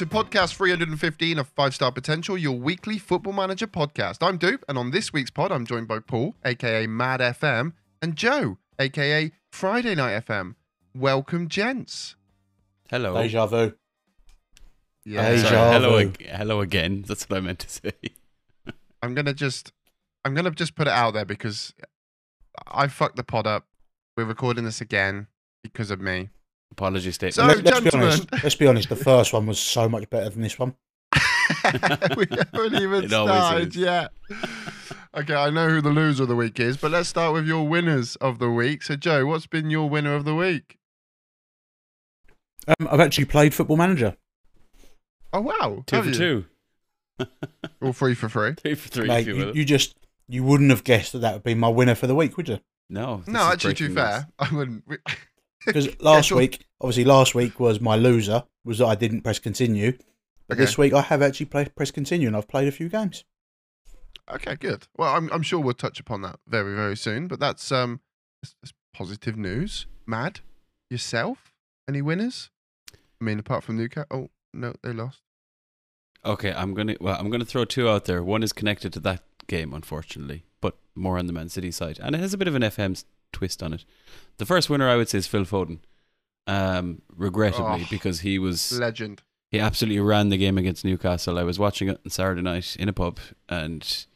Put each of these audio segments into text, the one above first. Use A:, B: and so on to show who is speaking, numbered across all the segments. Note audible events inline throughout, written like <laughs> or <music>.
A: Welcome to podcast 315 of Five Star Potential, your weekly football manager podcast. I'm Doop, and on this week's pod, I'm joined by Paul, aka Madd FM, and Joe, aka Friday Night FM. Welcome, gents.
B: Hello.
C: Deja vu.
A: Yeah,
C: Deja
B: Sorry, hello, ag- hello again. That's what I meant to say. <laughs>
A: I'm gonna just, I'm gonna just put it out there because I fucked the pod up. We're recording this again because of me.
B: Apology statement.
A: So-
C: Let, us be honest. Let's be honest. The first one was so much better than this one. <laughs>
A: we haven't even <laughs>
B: It
A: started yet. Okay, I know who the loser of the week is, but let's start with your winners of the week. So, Joe, what's been your winner of the week?
C: Um, I've actually played Football Manager.
A: Oh wow,
B: two
A: have
B: for
A: you?
B: two. <laughs>
A: All three for free.
B: Three for three,
C: Mate,
B: if you
C: you, you just you wouldn't have guessed that that would be my winner for the week, would you?
B: no.
A: No, actually, to be fair, I wouldn't. We- <laughs>
C: Because last
A: sure.
C: week, obviously, last week was my loser was that I didn't press continue. But
A: Okay.
C: this week, I have actually played press continue, and I've played a few games.
A: Okay, good. Well, I'm I'm sure we'll touch upon that very very soon. But that's um, that's, that's positive news. Mad, yourself? Any winners? I mean, apart from Newcastle. Oh no, they lost.
B: Okay, I'm gonna. Well, I'm gonna throw two out there. One is connected to that game, unfortunately, but more on the Man City side, and it has a bit of an FM s- twist on it. The first winner, I would say, is Phil Foden. Um, regrettably,
A: Oh.
B: because he was
A: Legend.
B: he absolutely ran the game against Newcastle. I was watching it on Saturday night in a pub, and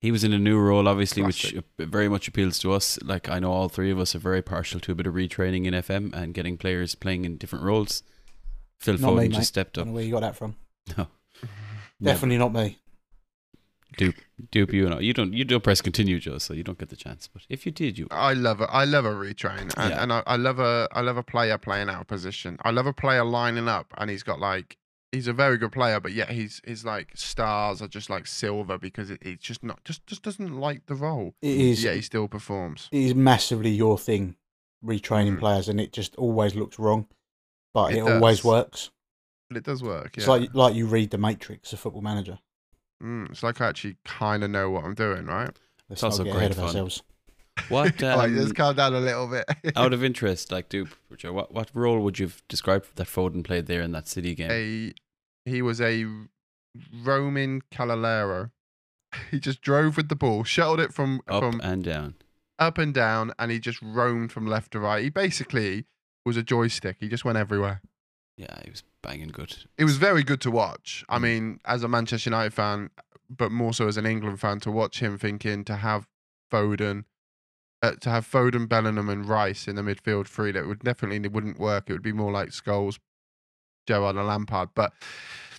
B: he was in a new role, obviously, which
A: Classic.
B: uh, very much appeals to us. Like I know all three of us are very partial to a bit of retraining in FM and getting players playing in different roles. Phil
C: Not
B: Foden
C: me,
B: just
C: mate.
B: stepped
C: Don't
B: up.
C: know where you got that from. <laughs>
B: No,
C: Definitely not me.
B: Dupe you know you don't you don't press continue, Joe, so you don't get the chance. But if you did, you
A: I love it. I love a retrain, and,
B: Yeah.
A: and I, I love a I love a player playing out of position. I love a player lining up, and he's got like he's a very good player, but yet he's his like stars are just like silver because it, it's just not just just doesn't like the role.
C: It is.
A: Yeah, he still performs.
C: It is massively your thing, retraining
A: Mm.
C: players, and it just always looks wrong, but
A: It
C: it, always works.
A: But it does work. Yeah,
C: It's like like you read the Matrix, a football manager.
A: Mm, it's like I actually kind of know what I'm doing, right?
C: Let's
B: also
C: not get
B: great
C: ahead of
B: fun.
C: ourselves.
B: what <laughs>
A: like,
B: um,
A: let's calm down a little bit. <laughs>
B: out of <laughs> interest, like do what what role would you have described that Foden played there in that City game?
A: a he was a Roman Carrilero. He just drove with the ball, shuttled it from
B: Up
A: from
B: and down.
A: up and down, and he just roamed from left to right. He basically was a joystick. He just went everywhere.
B: Yeah, he was banging good.
A: It was very good to watch. I
B: Mm.
A: mean, as a Manchester United fan, but more so as an England fan, to watch him thinking to have Foden, uh, to have Foden, Bellingham, and Rice in the midfield three, that would definitely wouldn't work. It would be more like Scholes, Gerrard, and Lampard. But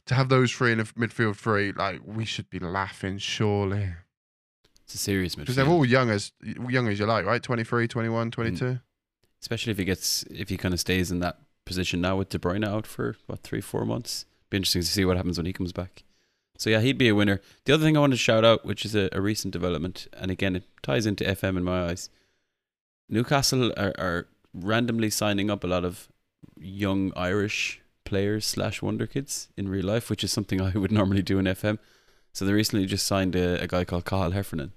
A: to have those three in the midfield three, like we should be laughing surely
B: It's a serious
A: because they're all young as young as you like, right? 23, 21, 22.
B: especially if he gets if he kind of stays in that position now with De Bruyne out for what three four months. Be interesting to see what happens when he comes back. So yeah, he'd be a winner. The other thing I want to shout out, which is a, a recent development, and again it ties into FM in my eyes. Newcastle are, are randomly signing up a lot of young Irish players slash wonder kids in real life, which is something <laughs> I would normally do in FM. So they recently just signed a, a guy called Cathal Heffernan,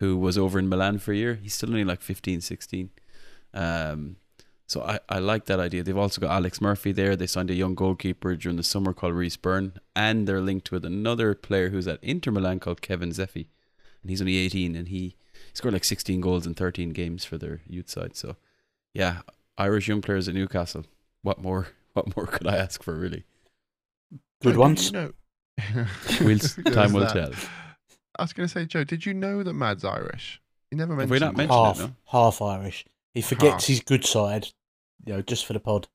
B: who was over in Milan for a year. He's still only like 15, 16. Um, so I, I like that idea. They've also got Alex Murphy there. They signed a young goalkeeper during the summer called Reese Byrne, and they're linked with another player who's at Inter Milan called Kevin Zefi, and he's only 18, and he scored like 16 goals in 13 games for their youth side. So, yeah, Irish young players at Newcastle. What more? <laughs> What more could I ask for? Really,
C: Good
A: Joe,
C: ones.
A: You know, <laughs>
B: we'll, <laughs> time will
A: that.
B: tell.
A: I was going to say, Joe, did you know that Mad's Irish? You never mentioned.
B: we not
A: it.
B: mentioned
C: half,
B: no?
C: half Irish. He forgets
A: Half.
C: his good side, you know, just for the pod.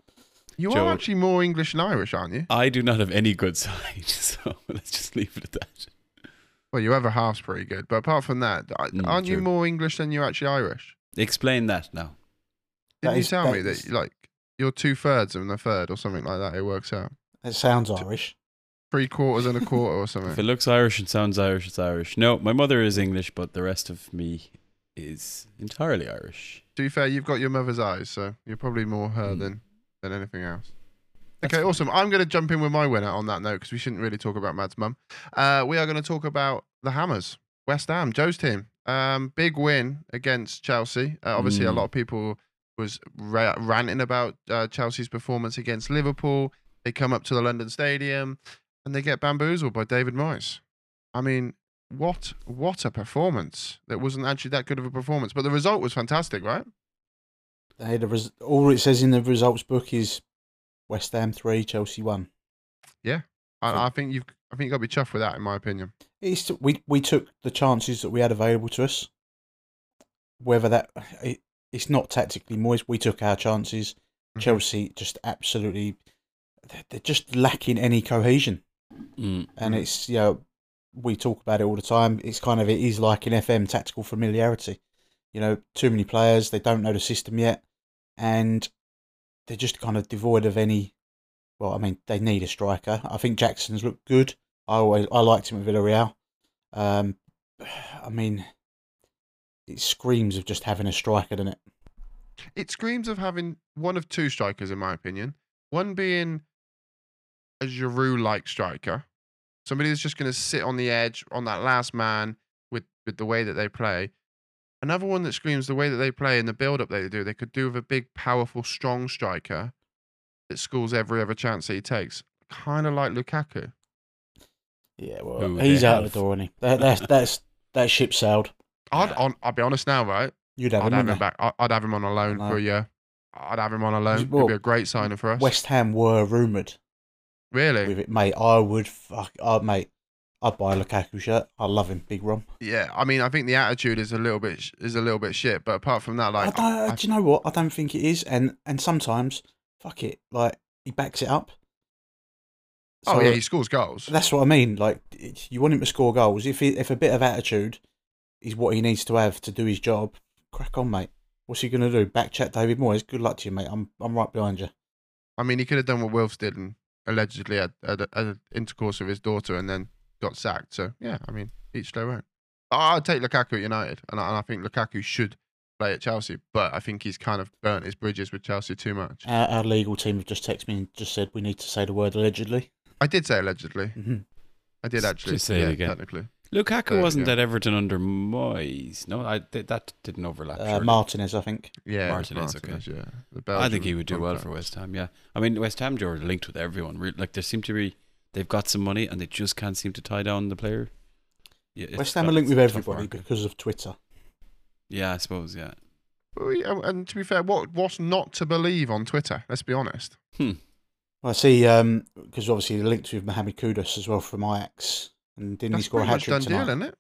A: You
B: Joe-
A: are actually more English than Irish, aren't you?
B: I do not have any good <laughs> side, so <laughs> let's just leave it at that.
A: Well, your other half's pretty good, but apart from that,
B: Mm,
A: aren't you more English than you're actually Irish?
B: Explain that now.
A: Didn't
C: That
A: you
C: is-
A: tell
C: that
A: me
C: is-
A: that like you're two thirds and a third or something like that? It works out
C: It sounds Irish.
A: three quarters and a quarter or something. <laughs>
B: If it looks Irish and sounds Irish, it's Irish. No, my mother is English, but the rest of me is entirely Irish.
A: To be fair, you've got your mother's eyes, so you're probably more her
B: Mm.
A: than than anything else. Okay, awesome. I'm going to jump in with my winner on that note because we shouldn't really talk about Mad's mum. Uh, we are going to talk about the Hammers, West Ham, Joe's team. Um, big win against Chelsea. Uh, obviously, a
B: Mm.
A: lot of people was ra- ranting about uh, Chelsea's performance against Liverpool. They come up to the London Stadium and they get bamboozled by David Moyes. I mean, what what a performance! That wasn't actually that good of a performance, but the result was fantastic, right?
C: They had a res- all it says in the results book is West Ham three, Chelsea one.
A: Yeah, I, I think you've I think you got to be chuffed with that, in my opinion.
C: It's we we took the chances that we had available to us. Whether that it, it's not tactically Moyes, we took our chances.
A: Mhm.
C: Chelsea just absolutely they're- they're just lacking any cohesion,
B: Mm.
C: and
A: Mhm.
C: it's you know we talk about it all the time. It's kind of it is like an FM tactical familiarity. You know, too many players, they don't know the system yet, and they're just kind of devoid of any. Well, I mean, they need a striker. I think Jackson's looked good. I always I liked him at Villarreal. Um, I mean, it screams of just having a striker, doesn't it?
A: It screams of having one of two strikers, in my opinion. One being a Giroud-like striker, somebody that's just going to sit on the edge, on that last man, with with the way that they play. Another one that screams the way that they play and the build-up they do. They could do with a big, powerful, strong striker that scores every other chance that he takes, kind of like Lukaku.
C: Yeah, well,
B: Who
C: he's out
B: have.
C: the door, isn't he? That, that's that's that ship sailed.
A: I'd,
B: Yeah.
A: on, I'll be honest now, right?
C: You'd have
A: I'd
C: him,
A: have
C: wouldn't
A: him back. I- I'd have him on a loan for a year. I'd have him on a loan. It'd be a great signing for us.
C: West Ham were rumoured
A: really?
C: with it, mate. I would, fuck, uh, mate. I'd buy a Lukaku shirt. I love him, Big Rom.
A: Yeah, I mean, I think the attitude is a little bit is a little bit shit, but apart from that, like,
C: I don't,
A: I-
C: do you know what? I don't think it is, and and sometimes, fuck it, like he backs it up.
A: oh yeah, he scores goals.
C: that's what I mean. Like it- you want him to score goals. If he, if a bit of attitude is what he needs to have to do his job, crack on, mate. What's he gonna do? Back chat David Moyes. Good luck to you, mate. I'm I'm right behind you.
A: I mean, he could have done what Wilfs did and allegedly had, had, a- had an intercourse with his daughter and then got sacked. So yeah, I mean, each their own. I'd take Lukaku at United, and I, and I think Lukaku should play at Chelsea, but I think he's kind of burnt his bridges with Chelsea too much.
C: Our, our legal team have just texted me and just said we need to say the word allegedly.
A: I did say allegedly.
C: hmm
A: I did actually.
B: just say it again.
A: Technically,
B: Lukaku
A: There
B: wasn't
A: go.
B: at Everton under Moyes. No, I th- that didn't overlap.
C: Uh,
B: surely.
C: Martinez, I think.
A: yeah, it was
B: Martinez, okay.
A: Yeah,
B: I think he would do well for. West Ham. Yeah, I mean West Ham are linked with everyone. Like there seem to be, they've got some money and they just can't seem to tie down the player. Yeah,
C: West Ham are linked with everybody
B: market.
C: because of Twitter.
B: Yeah, I suppose. Yeah.
A: And to be fair, what what's not to believe on Twitter? Let's be honest.
C: Well, I see, because obviously linked with Mohamed Kudus as well from Ajax, and didn't he score a hat trick
A: done deal,
C: tonight?
A: isn't it?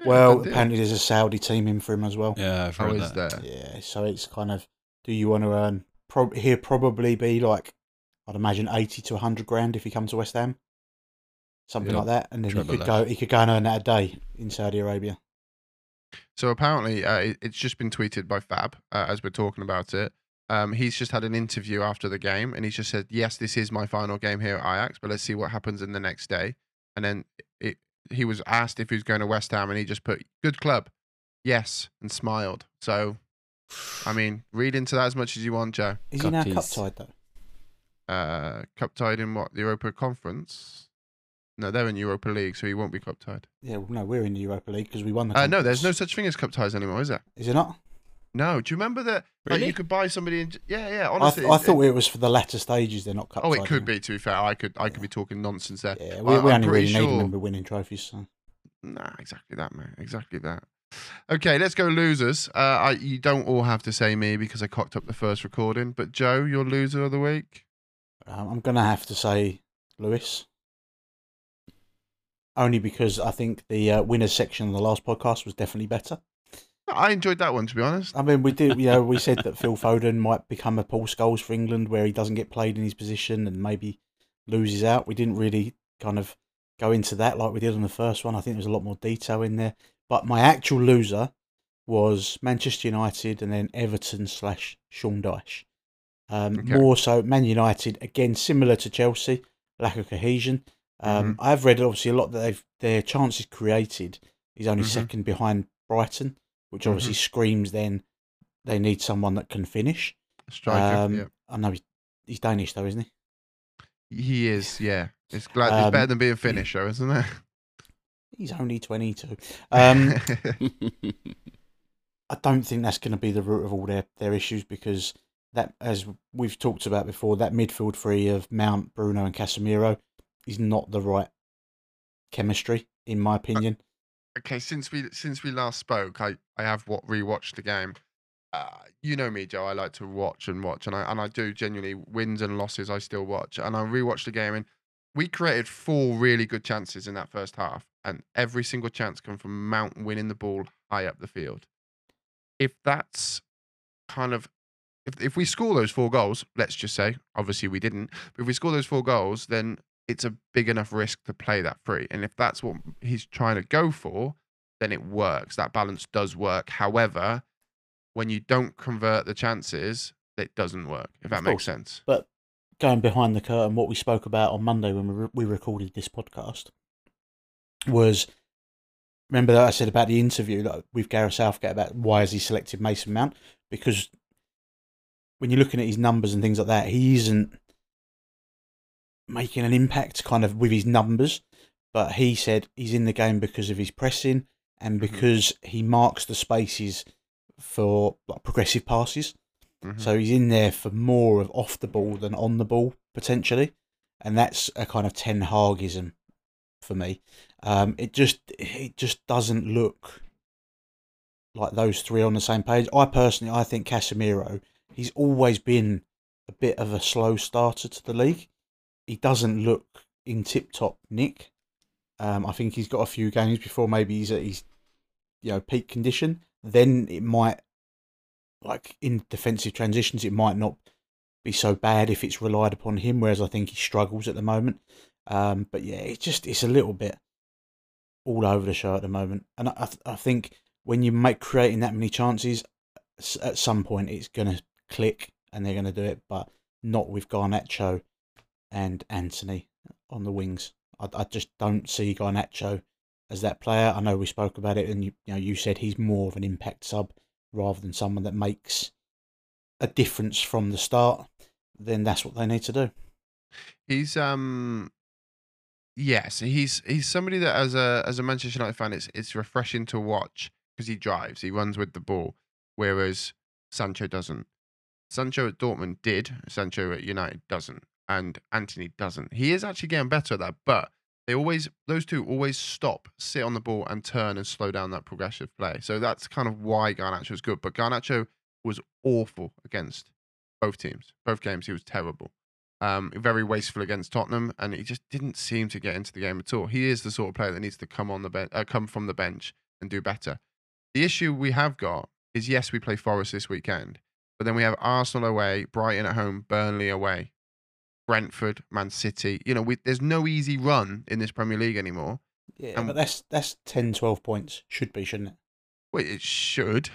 A: Yeah,
C: well, apparently there's a Saudi team in for him as well.
B: Yeah, I've heard
A: is
B: that.
A: that?
C: Yeah, so it's kind of, do you want to earn? Prob- he'll probably be like, I'd imagine eighty to hundred grand if he comes to West Ham, something
B: Yeah,
C: like that, and then he could
B: that.
C: go, he could go and earn that a day in Saudi Arabia.
A: So apparently, uh, it's just been tweeted by Fab uh, as we're talking about it. Um, he's just had an interview after the game, and he's just said, "Yes, this is my final game here at Ajax, but let's see what happens in the next day." And then it, he was asked if he was going to West Ham, and he just put, "Good club, yes," and smiled. So, I <sighs> mean, read into that as much as you want, Joe.
C: Is
B: Cup
C: he now cup
B: tees.
C: tied though?
A: Uh, cup tied in what the Europa Conference? No, they're in Europa League, so he won't be cup tied.
C: Yeah, well, no, we're in the Europa League because we won the.
A: Uh, no, there's no such thing as cup ties anymore, is there?
C: Is it not?
A: No. Do you remember that? Like you could buy somebody. In, yeah, yeah.
C: I,
A: Honestly,
C: th- I thought it was for the latter stages. They're not cup
A: Oh, it could
C: anymore.
A: be. To be fair, I could I could be talking nonsense there.
C: Yeah, we, we
A: I'm
C: only
A: pretty
C: really need
A: sure-
C: them. We're winning trophies. So.
A: Nah, exactly that, man. Exactly that. Okay, let's go losers. Uh, I, you don't all have to say me because I cocked up the first recording, but Joe, your loser of the week.
C: Um, I'm gonna have to say Lewis, only because I think the uh, winners section of the last podcast was definitely better.
A: I enjoyed that one, to be honest.
C: I mean, we did, you know, we said that Phil Foden might become a Paul Scholes for England, where he doesn't get played in his position and maybe loses out. We didn't really kind of go into that like we did on the first one. I think there was a lot more detail in there. But my actual loser was Manchester United and then Everton slash Sean Dyche. Um,
A: Okay.
C: More so, Man United again, similar to Chelsea, lack of cohesion. Um, I've read obviously a lot that they've their chances created is only
A: Mhm.
C: second behind Brighton, which obviously screams then they need someone that can finish.
A: Striker.
C: Um,
A: yeah.
C: I know he's, he's Danish though, isn't he?
A: He is, yeah. It's glad it's
C: Um,
A: better than being Finnish, though, isn't it?
C: He's only twenty two. Um, <laughs> I don't think that's going to be the root of all their, their issues because that, as we've talked about before, that midfield three of Mount, Bruno, and Casemiro is not the right chemistry, in my opinion.
A: Okay, since we since we last spoke, I I have what rewatched the game. Uh, you know me, Joe. I like to watch and watch, and I and I do genuinely wins and losses. I still watch, and I rewatched the game, and we created four really good chances in that first half, and every single chance come from Mount winning the ball high up the field. If that's kind of if if we score those four goals, let's just say, obviously we didn't, but if we score those four goals, then it's a big enough risk to play that free. And if that's what he's trying to go for, then it works. That balance does work. However, when you don't convert the chances, it doesn't work. If that makes sense.
C: But going behind the curtain, what we spoke about on Monday when we, re- we recorded this podcast was remember that I said about the interview that with Gareth Southgate about why has he selected Mason Mount? Because when you're looking at his numbers and things like that, he isn't making an impact kind of with his numbers. But he said he's in the game because of his pressing and because he marks the spaces for like, progressive passes.
A: Mhm.
C: So he's in there for more of off the ball than on the ball potentially, and that's a kind of Ten Hagism for me. Um, it just it just doesn't look like those three on the same page. I personally, I think Casemiro, he's always been a bit of a slow starter to the league. He doesn't look in tip top nick. Um, I think he's got a few games before maybe he's at his you know peak condition. Then it might like in defensive transitions, it might not be so bad if it's relied upon him. Whereas I think he struggles at the moment. Um, but yeah, it's just it's a little bit all over the show at the moment, and I, I- think when you make creating that many chances, at some point it's gonna click and they're gonna do it, but not with Garnacho and Antony on the wings. I, I just don't see Garnacho as that player. I know we spoke about it, and you, you know you said he's more of an impact sub rather than someone that makes a difference from the start. Then that's what they need to do.
A: He's um yes, he's he's somebody that as a as a Manchester United fan it's it's refreshing to watch because he drives, he runs with the ball, whereas Sancho doesn't. Sancho at Dortmund did, Sancho at United doesn't, and Antony doesn't. He is actually getting better at that, but they always those two always stop, sit on the ball, and turn and slow down that progressive play. So that's kind of why Garnacho is good. But Garnacho was awful against both teams, both games. He was terrible um, very wasteful against Tottenham, and he just didn't seem to get into the game at all. He is the sort of player that needs to come on the bench, uh, come from the bench, and do better. The issue we have got is yes, we play Forest this weekend, but then we have Arsenal away, Brighton at home, Burnley away, Brentford, Man City. You know, we, there's no easy run in this Premier League anymore.
C: Yeah,
A: Um,
C: but that's that's 10, 12 points. Should be, shouldn't it?
A: Well, it should,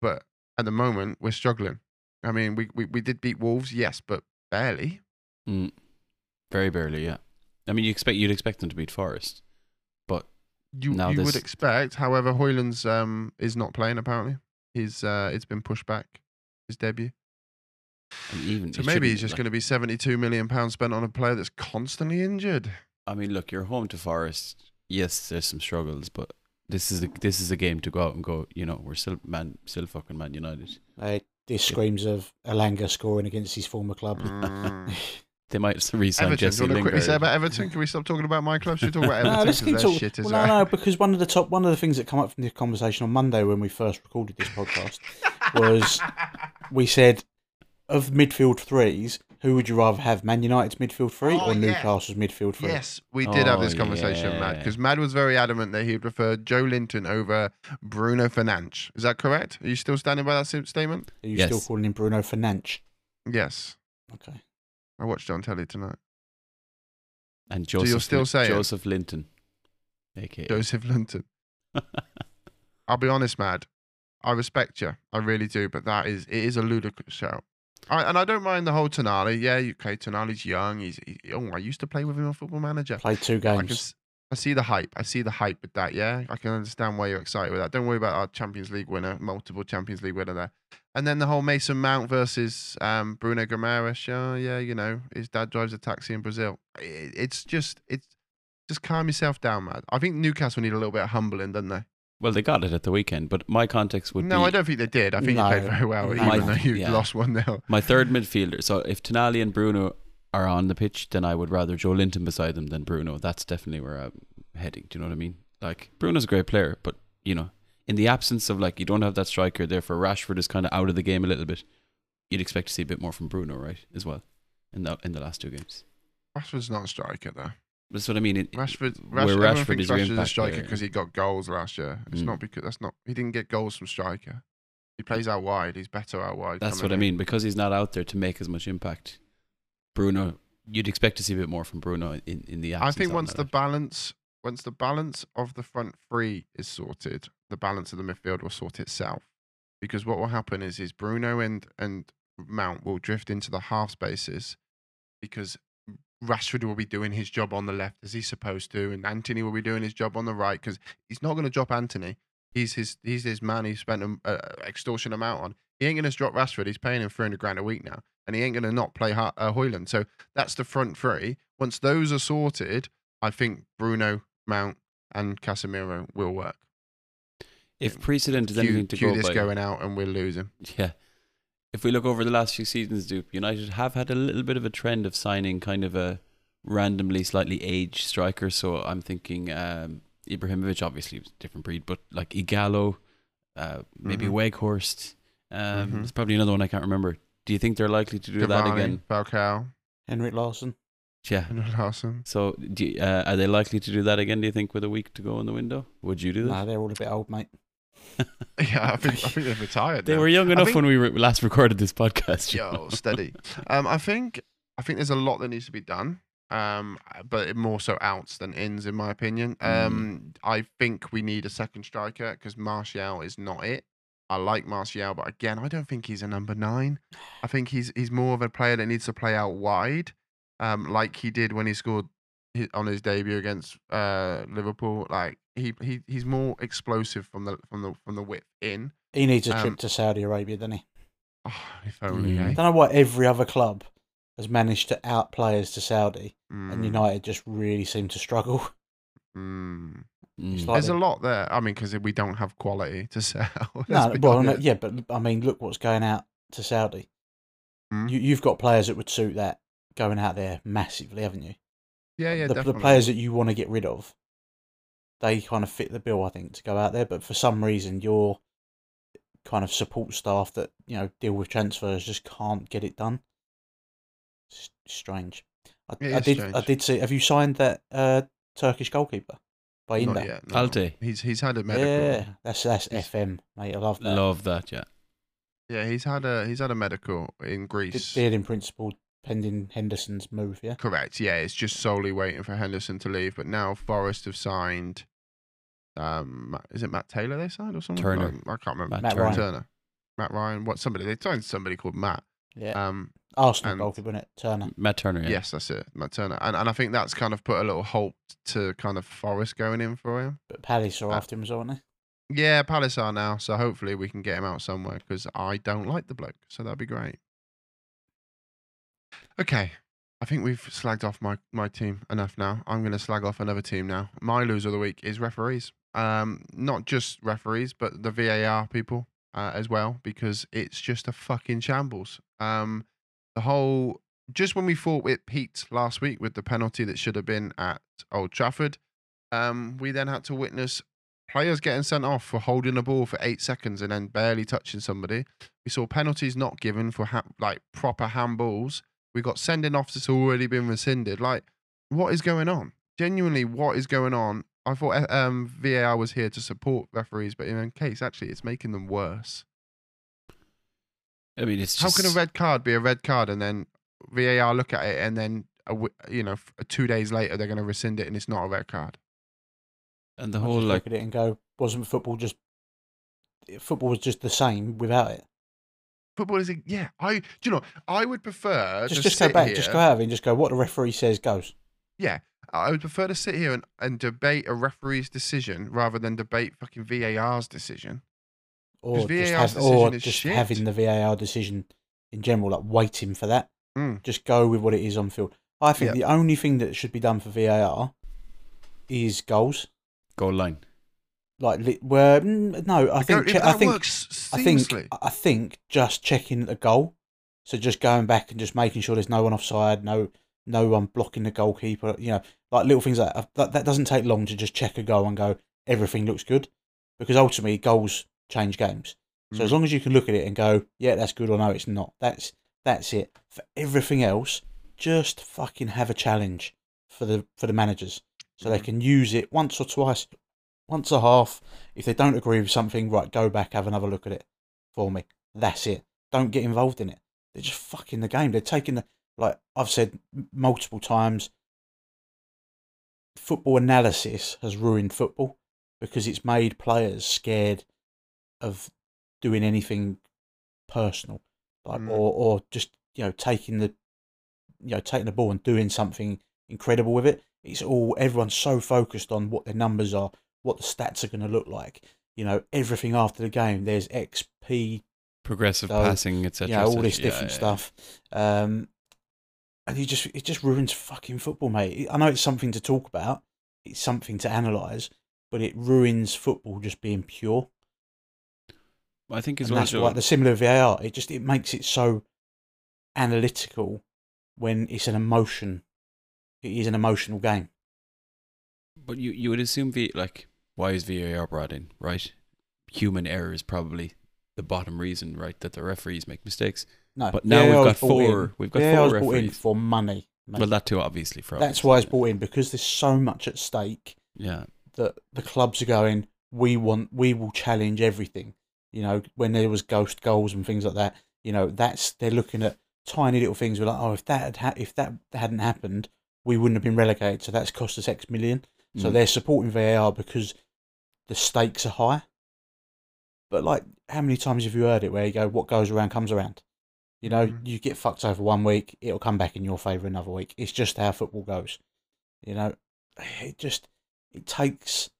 A: but at the moment we're struggling. I mean, we, we, we did beat Wolves, yes, but barely.
B: Mm. Very barely, yeah. I mean, you expect you'd expect them to beat Forest, but
A: You
B: Now
A: you
B: this-
A: would expect. However, Højlund's um is not playing apparently. He's uh it's been pushed back his debut.
B: And even
A: So maybe he's just
B: like-
A: going to be 72 million pounds spent on a player that's constantly injured.
B: I mean, look, you're home to Forest. Yes, there's some struggles, but this is a this is a game to go out and go. You know, we're still man, still fucking Man United.
C: Uh, this screams of Elanga scoring against his former club. <laughs>
A: Mm.
B: They might resign
A: Everton. Do
B: Jesse
A: you want to quickly say about Everton? Can we stop talking about my club? Should we talk about <laughs> Everton?
C: no, let's
A: 'Cause
C: keep
A: their
C: talking.
A: shit
C: Well, no, no, because one of the top, one of the things that come up from the conversation on Monday when we first recorded this podcast <laughs> was we said of midfield threes, who would you rather have, Man United's midfield three
A: Oh,
C: or
A: yeah.
C: Newcastle's midfield three?
A: Yes, we did have
B: Oh,
A: this conversation, Matt,
B: yeah.
A: because Mad was very adamant that he would prefer Joelinton over Bruno Fernandes. Is that correct? Are you still standing by that statement?
C: Are you
B: Yes.
C: still calling him Bruno Fernandes?
A: Yes.
C: Okay.
A: I watched it on telly tonight.
B: And
A: you're
B: Joseph,
A: still saying-
B: Joseph Linton, aka
A: Joseph Linton. <laughs> I'll be honest, Mad. I respect you. I really do. But that is it is a ludicrous shout. I, and I don't mind the whole Tonali. Yeah, okay, Tonali's young. He's he, oh, I used to play with him on Football Manager.
C: Played two
A: I can,
C: games.
A: I see the hype. I see the hype with that. Yeah, I can understand why you're excited with that. Don't worry about our Champions League winner, multiple Champions League winner there. And then the whole Mason Mount versus um, Bruno Guimaraes. Oh, yeah, you know, his dad drives a taxi in Brazil. It, it's just, it's just calm yourself down, man. I think Newcastle need a little bit of humbling, don't they?
B: Well, they got it at the weekend, but my context would be
A: no,
B: be
A: I don't think they did. I think
C: No.
A: played very well,
C: No.
A: even though you
B: Yeah.
A: lost one 0
B: my third midfielder. So if Tonali and Bruno are on the pitch, then I would rather Joelinton beside them than Bruno. That's definitely where I'm heading. Do you know what I mean? Like Bruno's a great player, but you know, in the absence of like you don't have that striker, therefore Rashford is kind of out of the game a little bit. You'd expect to see a bit more from Bruno, right? As well, in the in the last two games.
A: Rashford's not a striker though.
B: That's what I mean. It,
A: Rashford,
B: where
A: Rashford,
B: Rashford
A: Rashford thinks
B: is
A: Rashford's a striker because he got goals last year. It's
B: Mm.
A: not because that's not. He didn't get goals from striker. He plays out wide. He's better out wide.
B: That's what I
A: in.
B: mean. Because he's not out there to make as much impact. Bruno, you'd expect to see a bit more from Bruno in, in the
A: I think once the
B: that.
A: balance, once the balance of the front three is sorted, the balance of the midfield will sort itself. Because what will happen is, is Bruno and and Mount will drift into the half spaces, because Rashford will be doing his job on the left as he's supposed to, and Antony will be doing his job on the right because he's not going to drop Antony. He's his he's his man. He spent an extortion amount on. He ain't going to drop Rashford. He's paying him three hundred grand a week now, and he ain't going to not play ha- uh, Højlund. So that's the front three. Once those are sorted, I think Bruno, Mount, and Casemiro will work.
B: if precedent is
A: Cue,
B: anything to
A: cue
B: go
A: this
B: by,
A: going out, and we'll lose him.
B: yeah. If we look over the last few seasons, Duke, United have had a little bit of a trend of signing kind of a randomly slightly aged striker. So I'm thinking um, Ibrahimovic, obviously was a different breed, but like Ighalo, uh, maybe
A: Mhm.
B: Weghorst. Um,
A: Mhm.
B: There's probably another one I can't remember. Do you think they're likely to do that again?
A: Falcao,
C: Henrik Larsson.
B: Yeah.
A: and Larsson.
B: So, do you, uh, are they likely to do that again? Do you think with a week to go in the window? Would you do that?
C: No, they're all a bit old, mate. <laughs>
A: Yeah, I think I think they've retired.
B: They
A: now.
B: were young enough
A: think-
B: when we re- last recorded this podcast.
A: Yo,
B: know. <laughs>
A: steady. Um, I think I think there's a lot that needs to be done. Um, but more so outs than ins, in my opinion.
B: Mm.
A: Um, I think we need a second striker because Martial is not it. I like Martial, but again, I don't think he's a number nine. I think he's he's more of a player that needs to play out wide, um, like he did when he scored on his debut against uh Liverpool. Like he he he's more explosive from the from the from the width in.
C: He needs a
A: Um,
C: trip to Saudi Arabia, doesn't he?
A: Oh, <sighs> if only,
B: Mm.
A: eh?
C: I don't know why every other club has managed to out players to Saudi, and
A: Mm,
C: United just really seem to struggle. <laughs>
A: mm.
B: Mm.
C: like
A: There's
C: they-
A: a lot there. I mean, because we don't have quality to <laughs> sell.
C: no, well, no, yeah, but I mean, look what's going out to Saudi.
A: Hmm?
C: You, you've got players that would suit that going out there massively, haven't you?
A: yeah, yeah,
C: the, the players that you want to get rid of, they kind of fit the bill, I think, to go out there. But for some reason, your kind of support staff that you know deal with transfers just can't get it done. It's strange. I,
A: It
C: I
A: is
C: did. I did see. Have you signed that uh, Turkish goalkeeper by
A: Not yet. no.
B: Altay.
A: He's he's had a medical.
C: Yeah, that's that's
A: He's-
C: FM, mate. I love that.
B: Love that, yeah.
A: Yeah, he's had a he's had a medical in
C: Did,
A: Greece.
C: did in principle pending Henderson's move. Yeah.
A: Correct. Yeah, it's just solely waiting for Henderson to leave. But now Forest have signed. Um, is it Matt Taylor they signed or something?
B: Turner.
A: No, I can't remember.
B: Matt
C: Matt
B: Turner.
C: Ryan.
A: Turner. Matt Ryan. What somebody they signed somebody called Matt.
C: Yeah.
A: Um,
C: Arsenal
A: and-
C: goalkeeper, innit? Turner.
B: Matt Turner, yeah.
A: yes, that's it, Matt Turner. And and I think that's kind of put a little halt to kind of Forest going in for him.
C: But Palace are
A: Uh,
C: after him as well, aren't they?
A: Yeah, Palace are now, so hopefully we can get him out somewhere because I don't like the bloke, so that'd be great. Okay, I think we've slagged off my, my team enough now. I'm going to slag off another team now. My loser of the week is referees. Um, not just referees, but the VAR people uh, as well, because it's just a fucking shambles. Um, the whole just when we fought with Pete last week with the penalty that should have been at Old Trafford, um, we then had to witness players getting sent off for holding the ball for eight seconds and then barely touching somebody. We saw penalties not given for ha- like proper handballs. We got sending offs that's already been rescinded. Like, what is going on? Genuinely, what is going on? I thought uh, um, VAR was here to support referees, but in a case, actually, it's making them worse.
B: I mean, it's
A: How can a red card be a red card and then VAR look at it and then a w- you know two days later they're going to rescind it and it's not a red card?
B: And the
C: I
B: whole,
C: just
B: like,
C: look at it and go, wasn't football just football was just the same without it?
A: Football is a, yeah. I do you know I would prefer
C: Just
A: to
C: just go back,
A: here,
C: just go out it and just go. What the referee says goes.
A: Yeah, I would prefer to sit here and, and debate a referee's decision rather than debate fucking VAR's decision.
C: Or
A: 'Cause
C: just
A: VAR's
C: have, or
A: decision is
C: just
A: shit.
C: having the VAR decision in general, like waiting for that.
A: Mm.
C: Just go with what it is on field. I think
A: Yeah.
C: the only thing that should be done for VAR is goals.
B: goal line.
C: like li- where no, I think
A: Go-
C: che- I think I think. I think just checking the goal. So just going back and just making sure there's no one offside, no no one blocking the goalkeeper. You know, like little things like that. That, that doesn't take long to just check a goal and go everything looks good, because ultimately goals change games. So as
A: Mm.
C: long as you can look at it and go, yeah, that's good or no, it's not. That's that's it. For everything else, just fucking have a challenge for the for the managers, so they
A: Mhm.
C: can use it once or twice, once a half. If they don't agree with something, right, go back, have another look at it for me. That's it. Don't get involved in it. They're just fucking the game. They're taking the like I've said multiple times. Football analysis has ruined football because it's made players scared of doing anything personal, like
A: Mm.
C: or or just you know taking the you know taking the ball and doing something incredible with it. It's all everyone's so focused on what their numbers are, what the stats are going to look like. You know everything after the game. There's XP,
B: Progressive
C: So,
B: passing, etc.
C: you know all this
B: Yeah,
C: different
B: yeah,
C: stuff. Um, and you just it just ruins fucking football, mate. I know it's something to talk about, it's something to analyze, but it ruins football just being pure.
B: I think as well.
C: that's why the similar VAR. It just it makes it so analytical when it's an emotion. It is an emotional game.
B: But you, you would assume v, like why is VAR brought in, right? Human error is probably the bottom reason, right, that the referees make mistakes.
C: No,
B: But now we've got four- we've got
C: VAR
B: four
C: in
B: referees.
C: for money. mate.
B: Well, that too, obviously. For
C: That's why it's
B: reasons.
C: brought in because there's so much at stake
B: Yeah,
C: that the clubs are going. We want. We will challenge everything. You know, when there was ghost goals and things like that. You know, that's they're looking at tiny little things. We're like, oh, if that had ha- if that hadn't happened, we wouldn't have been relegated. So that's cost us X million. So
B: Mm.
C: they're supporting VAR because the stakes are high. But like, how many times have you heard it where you go, "What goes around comes around"? You know,
A: Mhm.
C: you get fucked over one week, it'll come back in your favour another week. It's just how football goes. You know, <sighs> it just it takes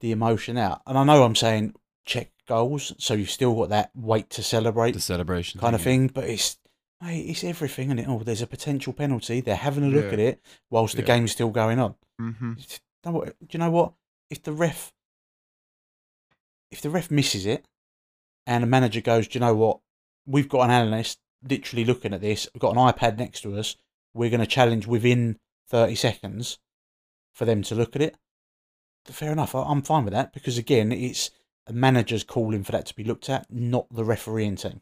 C: the emotion out. And I know I'm saying check goals, so you've still got that wait to celebrate
B: the celebration
C: kind of
B: yeah.
C: thing. But it's mate, it's everything, and it? Oh, there's a potential penalty. They're having a look
A: Yeah.
C: at it whilst the
A: Yeah.
C: game's still going on.
A: Mm-hmm.
C: It's- know what- Do you know what? If the ref, if the ref misses it, and the manager goes, do you know what? We've got an analyst literally looking at this. We've got an iPad next to us. We're going to challenge within thirty seconds for them to look at it. Fair enough. I'm fine with that because again, it's a manager's calling for that to be looked at, not the refereeing team.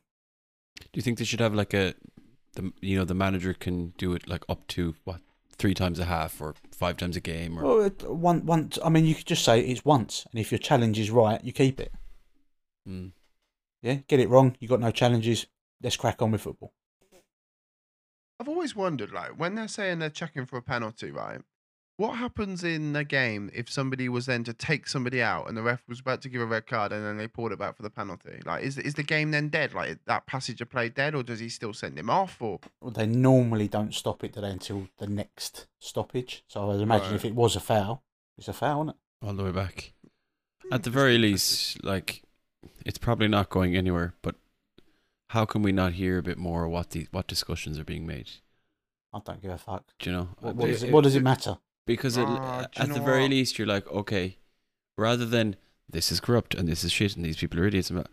B: Do you think they should have like a, the you know the manager can do it like up to what three times a half or five times a game or
C: Well, one, once. I mean, you could just say it's once, and if your challenge is right, you keep it.
B: Mm.
C: Yeah, get it wrong. You got no challenges. Let's crack on with football.
A: I've always wondered, like, when they're saying they're checking for a penalty, right? What happens in a game if somebody was then to take somebody out and the ref was about to give a red card and then they pulled it back for the penalty? Like, is is the game then dead? Like, that passage of play dead, or does he still send him off? Or
C: Well, they normally don't stop it do they, until the next stoppage. So I'd imagine if it was a foul, it's a foul, isn't it?
B: all the way back. Hmm. At the very least, like it's probably not going anywhere. But how can we not hear a bit more what the what discussions are being made?
C: I don't give a fuck.
B: Do you know?
C: What, what, does
B: it-
C: it, what does it matter?
B: Because it,
A: Ah, do you
B: at the very
A: what?
B: least you're like okay rather than this is corrupt and this is shit and these people are idiots and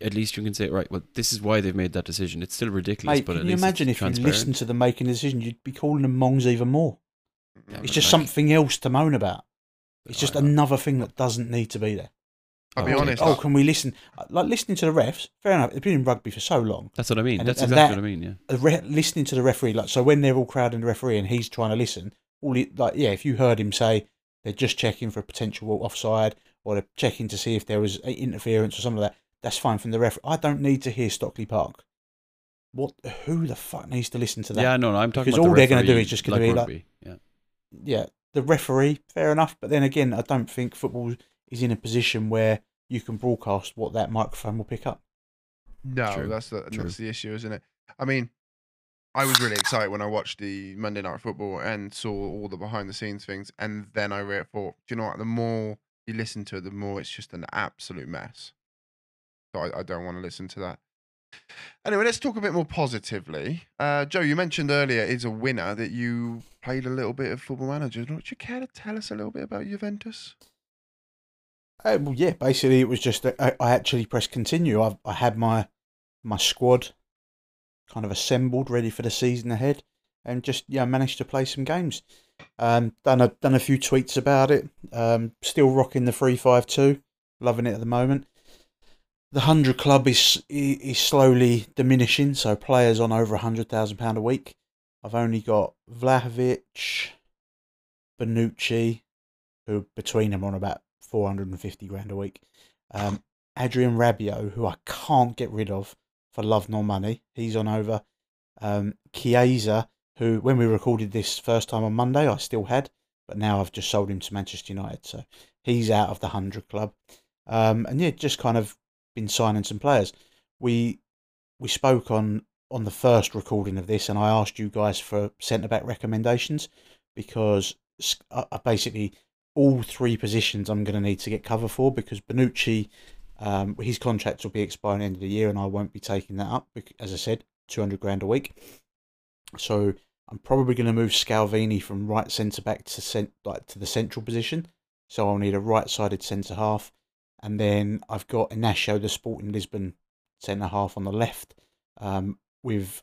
B: at least you can say right well this is why they've made that decision it's still ridiculous
C: Mate,
B: but
C: can
B: at
C: you
B: least
C: imagine
B: it's
C: if you
B: transparent.
C: listened to them making a decision, you'd be calling them mongs even more.
B: Yeah,
C: It's just
B: like-
C: something else to moan about. It's just another thing that doesn't need to be there.
A: I'll be
B: Okay.
A: honest.
C: Oh, can we listen? Like listening to the refs. Fair enough. They've been in rugby for so long.
B: that's what I mean
C: And-
B: that's
C: and
B: exactly
C: that-
B: what I mean yeah
C: re- listening to the referee, like so when they're all crowding the referee and he's trying to listen, all he, like yeah, if you heard him say they're just checking for a potential offside or they're checking to see if there was a interference or something like that, that's fine from the ref. I don't need to hear Stockley Park. What? Who the fuck needs to listen to that?
B: yeah no, no I'm talking
C: Because
B: about
C: all
B: the
C: they're gonna do is just gonna be like-
B: yeah
C: yeah, the referee, fair enough. But then again, I don't think football is in a position where you can broadcast what that microphone will pick up.
A: No,
B: True,
A: that's the
B: true.
A: that's the issue, isn't it? I mean, I was really excited when I watched the Monday Night Football and saw all the behind the scenes things, and then I re- thought, do you know what? The more you listen to it, the more it's just an absolute mess. So I, I don't want to listen to that. Anyway, let's talk a bit more positively. Uh, Joe, you mentioned earlier is a winner that you played a little bit of Football Manager. Don't you care to tell us a little bit about Juventus?
C: Uh, well, yeah, basically it was just that I, actually pressed continue. I I had my my squad kind of assembled, ready for the season ahead, and just yeah managed to play some games. Um, done a done a few tweets about it. Um, still rocking the three five two, loving it at the moment. The hundred club is is slowly diminishing, so players on over a hundred thousand pound a week. I've only got Vlahovic, Bonucci, who between them are on about 450 grand a week. Um, Adrien Rabiot, who I can't get rid of for love nor money, he's on over. Um, Chiesa, who when we recorded this first time on Monday, I still had, but now I've just sold him to Manchester United, so he's out of the 100 club. Um, and yeah, just kind of been signing some players. We we spoke on on the first recording of this, and I asked you guys for centre back recommendations because I basically all three positions I'm going to need to get cover for because Bonucci, um, his contract will be expiring end of the year, and I won't be taking that up. As I said, two hundred grand a week. So I'm probably going to move Scalvini from right centre back to cent- like to the central position. So I'll need a right-sided centre half, and then I've got Inacio, the Sporting Lisbon centre half on the left. Um, with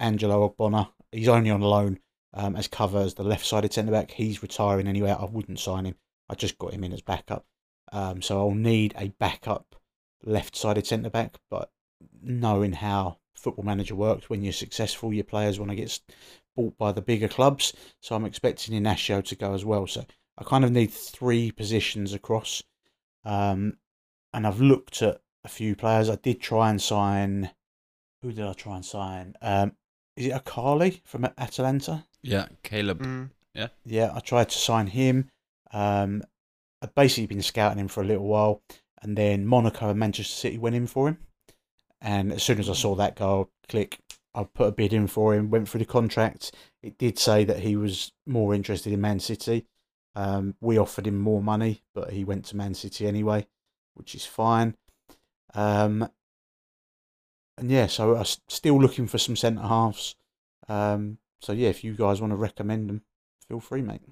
C: Angelo Ogbonna. He's only on loan um, as cover as the left sided centre back. He's retiring anyway. I wouldn't sign him. I just got him in as backup. Um, so I'll need a backup left sided centre back. But knowing how football manager works, when you're successful, your players want to get bought by the bigger clubs. So I'm expecting Inacio to go as well. So I kind of need three positions across. Um, and I've looked at a few players. I did try and sign who did I try and sign? Um, is it Okoli from Atalanta?
B: Yeah, Caleb.
A: Mm.
B: Yeah.
C: Yeah, I tried to sign him. Um, I've basically been scouting him for a little while, and then Monaco and Manchester City went in for him. And as soon as I saw that go, click, I put a bid in for him. Went through the contract. It did say that he was more interested in Man City. Um, we offered him more money, but he went to Man City anyway, which is fine. Um, and yeah, so I'm still looking for some centre halves. Um, so yeah, if you guys want to recommend them, feel free, mate.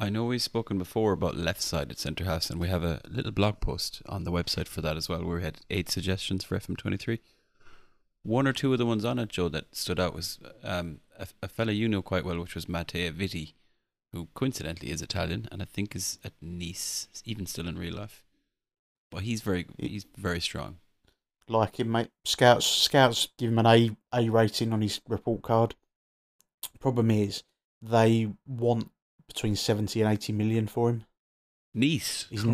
B: I know we've spoken before about left-sided centre halves, and we have a little blog post on the website for that as well, where we had eight suggestions for FM23. One or two of the ones on it, Joe, that stood out was um, a, a fella you know quite well, which was Matteo Viti, who coincidentally is Italian and I think is at Nice, even still in real life. But he's very he's very strong
C: like him, mate. Scouts scouts give him an A A rating on his report card. Problem is, they want between seventy and eighty million for him.
B: Nice.
C: He's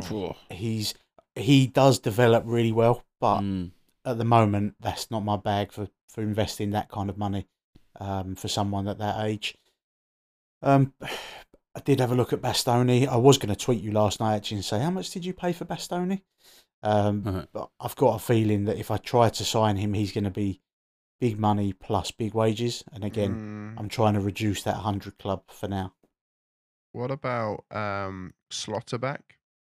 C: he's he does develop really well, but mm. at the moment that's not my bag for for investing that kind of money um, for someone at that age. Um, I did have a look at Bastoni. I was going to tweet you last night actually and say how much did you pay for Bastoni? Um, uh-huh. But I've got a feeling that if I try to sign him, he's going to be big money plus big wages. And again, mm. I'm trying to reduce that 100 club for now.
A: What about um, Schlotterbeck?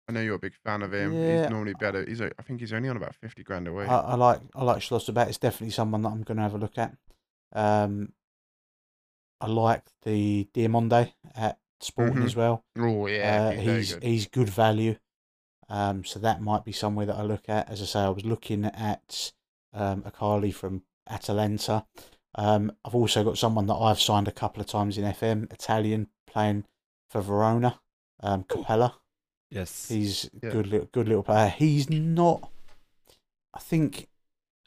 A: I know you're a big fan of him. Yeah. He's normally better. He's, I think he's only on about 50 grand a week.
C: I, I like I like Schlotterbeck. It's definitely someone that I'm going to have a look at. Um, I like the Diomande at Sporting mm-hmm. as well.
A: Oh yeah,
C: uh, he's he's good. he's good value. Um, so that might be somewhere that I look at. As I say, I was looking at um, Okoli from Atalanta. Um, I've also got someone that I've signed a couple of times in FM, Italian, playing for Verona, um, Coppola.
B: Yes,
C: he's yeah. good, little, good little player. He's not. I think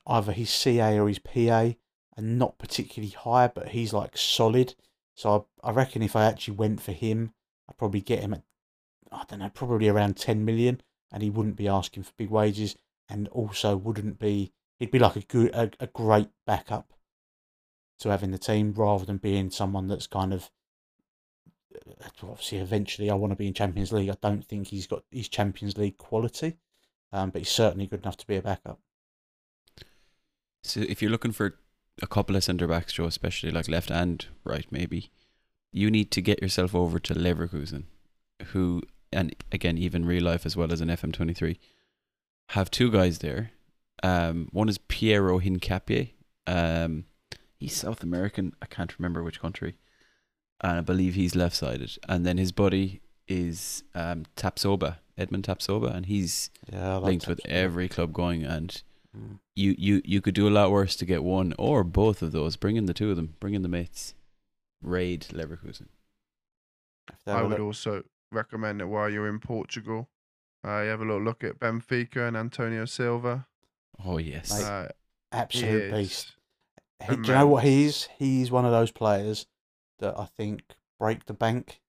C: either his CA or his PA and not particularly high, but he's like solid. So I, I reckon if I actually went for him, I'd probably get him at I don't know, probably around ten million and he wouldn't be asking for big wages, and also wouldn't be. He'd be like a good, a, a great backup to have in the team, rather than being someone that's kind of. Uh, obviously, eventually, I want to be in Champions League. I don't think he's got his Champions League quality, um, but he's certainly good enough to be a backup.
B: So, if you're looking for a couple of centre backs, Joe, especially like left and right, maybe you need to get yourself over to Leverkusen, who and again even real life as well as an FM23 have two guys there. Um, one is Piero Hincapié. Um, he's South American. I can't remember which country. And I believe he's left sided. And then his buddy is um, Tapsoba Edmond Tapsoba, and he's
C: Yeah, I like
B: linked with every club going. And
C: Mm.
B: you, you, you could do a lot worse to get one or both of those. Bring in the two of them. Bring in the mates. Raid Leverkusen.
A: I would
C: look-
A: also recommend that while you're in Portugal, uh, you have a little look at Benfica and Antonio Silva.
B: Oh yes.
C: Mate,
A: Uh, he
C: absolute beast. He, do you know what he is? He's one of those players that I think break the bank,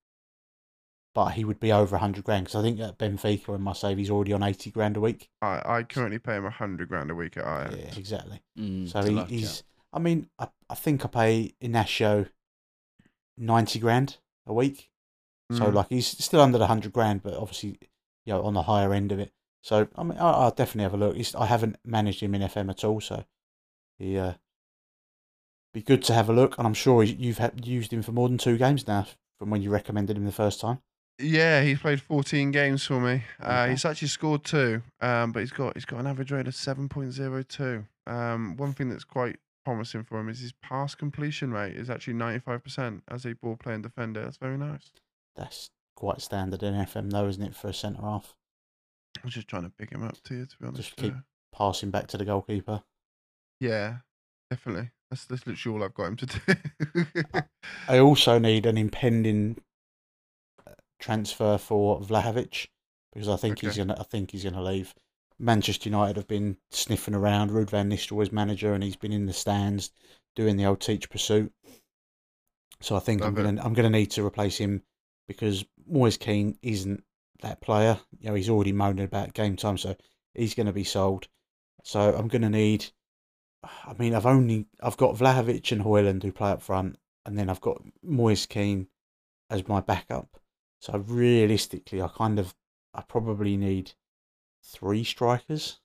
C: but he would be over hundred grand because I think at Benfica and Marseille he's already on eighty grand a week.
A: I, I currently pay him a hundred grand a week at Ajax.
C: Yeah, exactly.
B: Mm,
C: So he, he's. I mean, I, I think I pay Inacio ninety grand a week. So
A: Mm.
C: like he's still under the hundred grand, but obviously, you know, on the higher end of it. So I mean, I, I'll definitely have a look. He's, I haven't managed him in FM at all, so he uh, be good to have a look. And I'm sure you've had, used him for more than two games now from when you recommended him the first time.
A: Yeah, he's played 14 games for me. Uh,
C: Okay.
A: he's actually scored two, um, but he's got he's got an average rate of 7.02. Um, one thing that's quite promising for him is his pass completion rate is actually 95% as a ball playing defender. That's very nice.
C: That's quite standard in FM, though, isn't it, for a centre half?
A: I was just trying to pick him up to you, to be honest.
C: Just keep-
A: uh,
C: Passing back to the goalkeeper.
A: yeah, definitely. That's that's literally all I've got him to do. <laughs>
C: I also need an impending uh, transfer for Vlahovic because I think he's gonna. I think he's gonna leave. Manchester United have been sniffing around. Ruud van Nistelrooy is manager, and he's been in the stands doing the old teach pursuit. So I think I'm
A: it.
C: gonna I'm gonna need to replace him because Moise Kean isn't that player. You know, he's already moaning about game time, so he's gonna be sold. So I'm gonna need. I mean, I've only I've got Vlahovic and Højlund who play up front, and then I've got Moise Kean as my backup. So realistically, I kind of I probably need three strikers,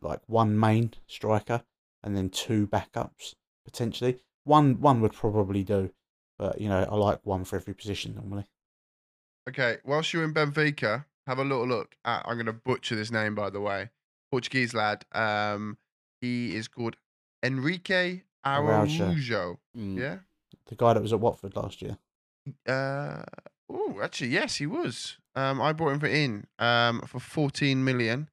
C: like one main striker and then two backups potentially. One one would probably do, but you know I like one for every position normally.
A: Okay, whilst you're in Benfica, have a little look at. I'm going to butcher this name, by the way. Portuguese lad. Um, he is called Henrique
C: Araujo.
B: Mm.
A: Yeah.
C: The guy that was at Watford last year.
A: Uh, oh, actually, yes, he was. Um, I brought him for in um for 14 million.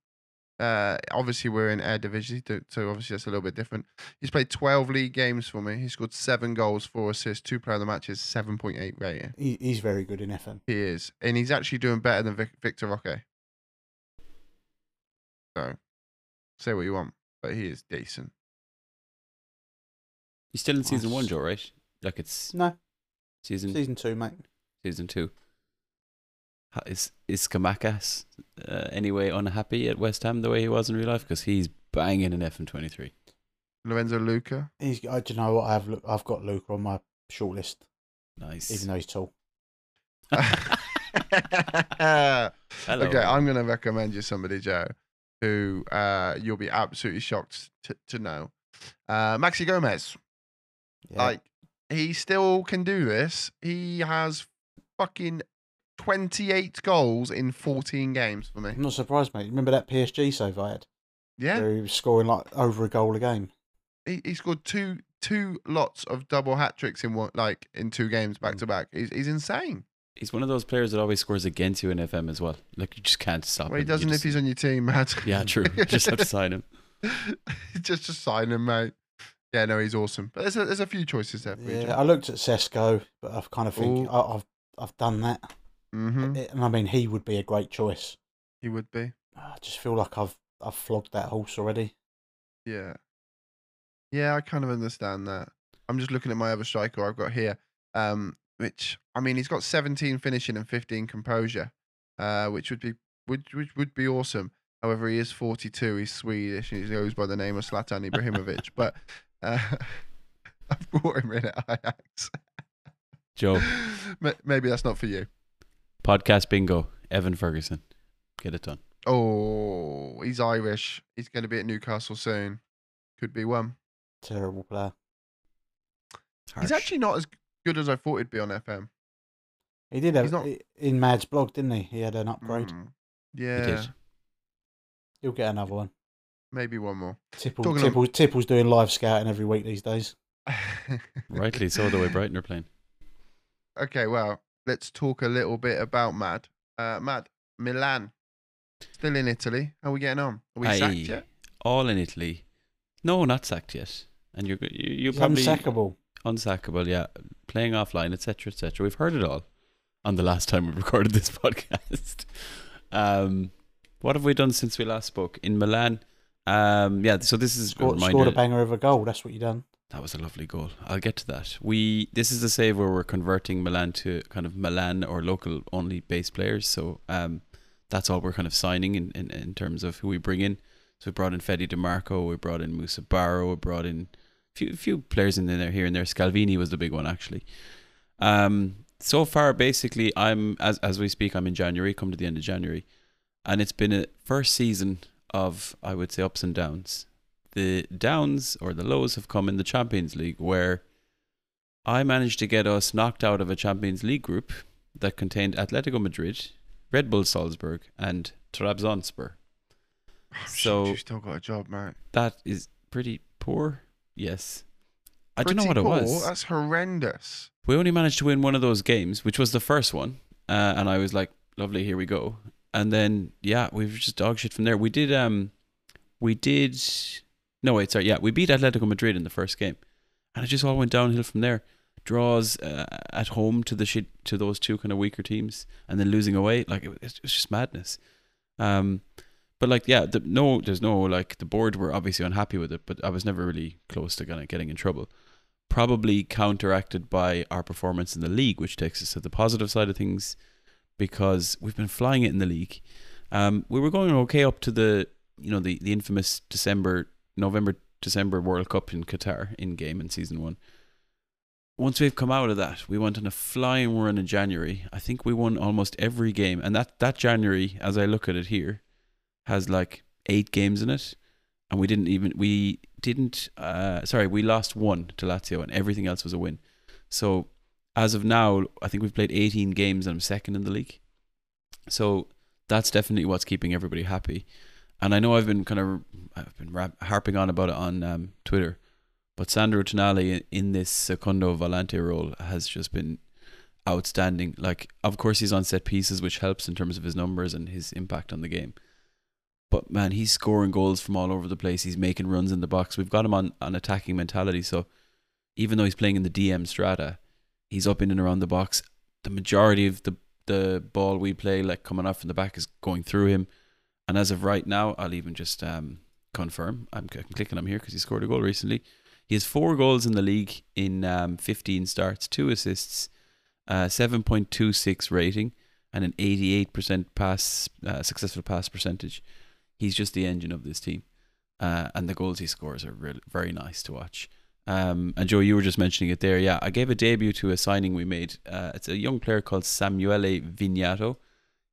A: Uh, obviously we're in Eredivisie, so- so obviously that's a little bit different. He's played 12 league games for me. He scored seven goals, four assists, two player of the matches, 7.8 rating.
C: He, he's very good in FM.
A: He is, and he's actually doing better than Vic- Victor Roque. So, say what you want, but he is decent.
B: He's still in season one,
C: Nice.
B: Joe, right? Like it's
C: No,
B: season
C: season two, mate.
B: season two. Ha- Is is Scamacca uh, anyway unhappy at West Ham the way he was in real life? Because he's banging in FM twenty three.
A: Lorenzo Lucca.
C: He's. I don't know what I've. look- I've got Lucca on my shortlist,
B: Nice.
C: even though he's tall. <laughs>
B: Hello.
A: Okay, I'm going to recommend you somebody, Joe, who uh, you'll be absolutely shocked to, to know. Uh, Maxi Gomez.
C: Yeah.
A: Like, he still can do this. He has fucking 28 goals in 14 games for me.
C: I'm not surprised, mate. Remember that PSG save I had,
A: Yeah,
C: where he was scoring like over a goal a game.
A: he, he scored two two lots of double hat tricks in one like in two games back
C: Mm.
A: to back. He's he's insane.
B: He's one of those players that always scores against you in FM as well. Like you just can't stop.
A: Well, he
B: him.
A: Doesn't if
B: just-
A: he's on your team, Matt.
B: Yeah, true. Just have to sign him. <laughs>
A: just just sign him, mate. Yeah, no, he's awesome. But there's a, there's a few choices there for you.
C: Yeah, I looked at Sesko, but I've kind of think I, I've I've done that,
A: Mm-hmm.
C: and I mean he would be a great choice.
A: He would be.
C: I just feel like I've I've flogged that horse already.
A: Yeah. Yeah, I kind of understand that. I'm just looking at my other striker I've got here, um, which I mean, he's got 17 finishing and 15 composure, uh, which would be which, which would be awesome. However, he is 42. He's Swedish and he goes by the name of Zlatan <laughs> Ibrahimovic. but uh, <laughs> I've brought him in at Ajax.
B: Joe,
A: Ma- Maybe that's not for you.
B: podcast bingo. Evan Ferguson, get it done.
A: Oh, he's Irish. He's going to be at Newcastle soon. Could be one.
C: Terrible player.
A: He's actually not as good as I thought he'd be on FM.
C: He did have
A: not-
C: in Mad's blog, didn't he? He had an upgrade.
A: Mm.
B: He
A: Yeah,
B: did.
C: He'll get another one.
A: Maybe one more.
C: Tipple,
A: Talking of-
C: Tipple's doing live scouting every week these days. <laughs>
B: Rightly so, the way Brighton are playing.
A: okay, well, let's talk a little bit about Mad. Uh, Mad, Milan. Still in Italy. How are we getting on? Are we
B: Aye.
A: sacked yet?
B: All in Italy. No, not sacked yet. And you're you, you're
C: He's
B: probably
C: unsackable.
B: unsackable. Yeah, playing offline, etc., etc. We've heard it all on the last time we <laughs> recorded this <laughs> podcast. um, what have we done since we last spoke in Milan? Um, yeah, so this is
C: Scored,
B: reminder.
C: scored a banger of a goal. That's what you done.
B: That was a lovely goal. I'll get to that. We this is the save where we're converting Milan to kind of Milan or local only base players. So um, that's all we're kind of signing in, in, in terms of who we bring in. So we brought in Fede Dimarco, we brought in Musa Barrow, we brought in a few few players in there here and there. Scalvini was the big one actually. Um, so far, basically, I'm as as we speak, I'm in January, come to the end of January, and it's been a first season of I would say ups and downs the downs or the lows have come in the Champions League, where I managed to get us knocked out of a Champions League group that contained Atletico Madrid, Red Bull Salzburg, and Trabzonspor.
A: Oh,
B: So-
A: you still got a job, man.
B: That is pretty poor. Yes. I don't know what it was.
A: That's horrendous.
B: We only managed to win one of those games, which was the first one, uh, and I was like, "Lovely, here we go." And then, yeah, we were just dog shit from there. We did, um, we did. No, wait, sorry, yeah, we beat Atletico Madrid in the first game, and it just all went downhill from there. Draws uh, at home to the shit to those two kind of weaker teams, and then losing away, like it, was- it was just madness. Um, but like, yeah, the, no, there's no like the board were obviously unhappy with it, but I was never really close to kind of getting in trouble probably counteracted by our performance in the league, which takes us to the positive side of things because we've been flying it in the league. Um, we were going okay up to the you know the the infamous December November December World Cup in Qatar in game in season one. Once we've come out of that, we went on a flying run in January. I think we won almost every game, and that that January, as I look at it here, has like eight games in it, and we didn't even we didn't uh sorry we lost one to Lazio and everything else was a win. So as of now, I think we've played 18 games and I'm second in the league. So that's definitely what's keeping everybody happy. And I know I've been kind of I've been rap- harping on about it on um, Twitter, but Sandro Tonali in this Secondo Volante role has just been outstanding. Like, of course, he's on set pieces, which helps in terms of his numbers and his impact on the game. But man, he's scoring goals from all over the place. He's making runs in the box. We've got him on an attacking mentality. So even though he's playing in the DM strata, he's up in and around the box. The majority of the the ball we play, like coming off from the back, is going through him. And as of right now, I'll even just um, confirm. I'm, c- clicking him here because he scored a goal recently. He has four goals in the league in um, 15 starts, two assists, uh, 7.26 rating, and an 88% pass uh, successful pass percentage. He's just the engine of this team, uh, and the goals he scores are really, very nice to watch. Um, and Joe, you were just mentioning it there. Yeah, I gave a debut to a signing we made. Uh, it's a young player called Samuele Vignato.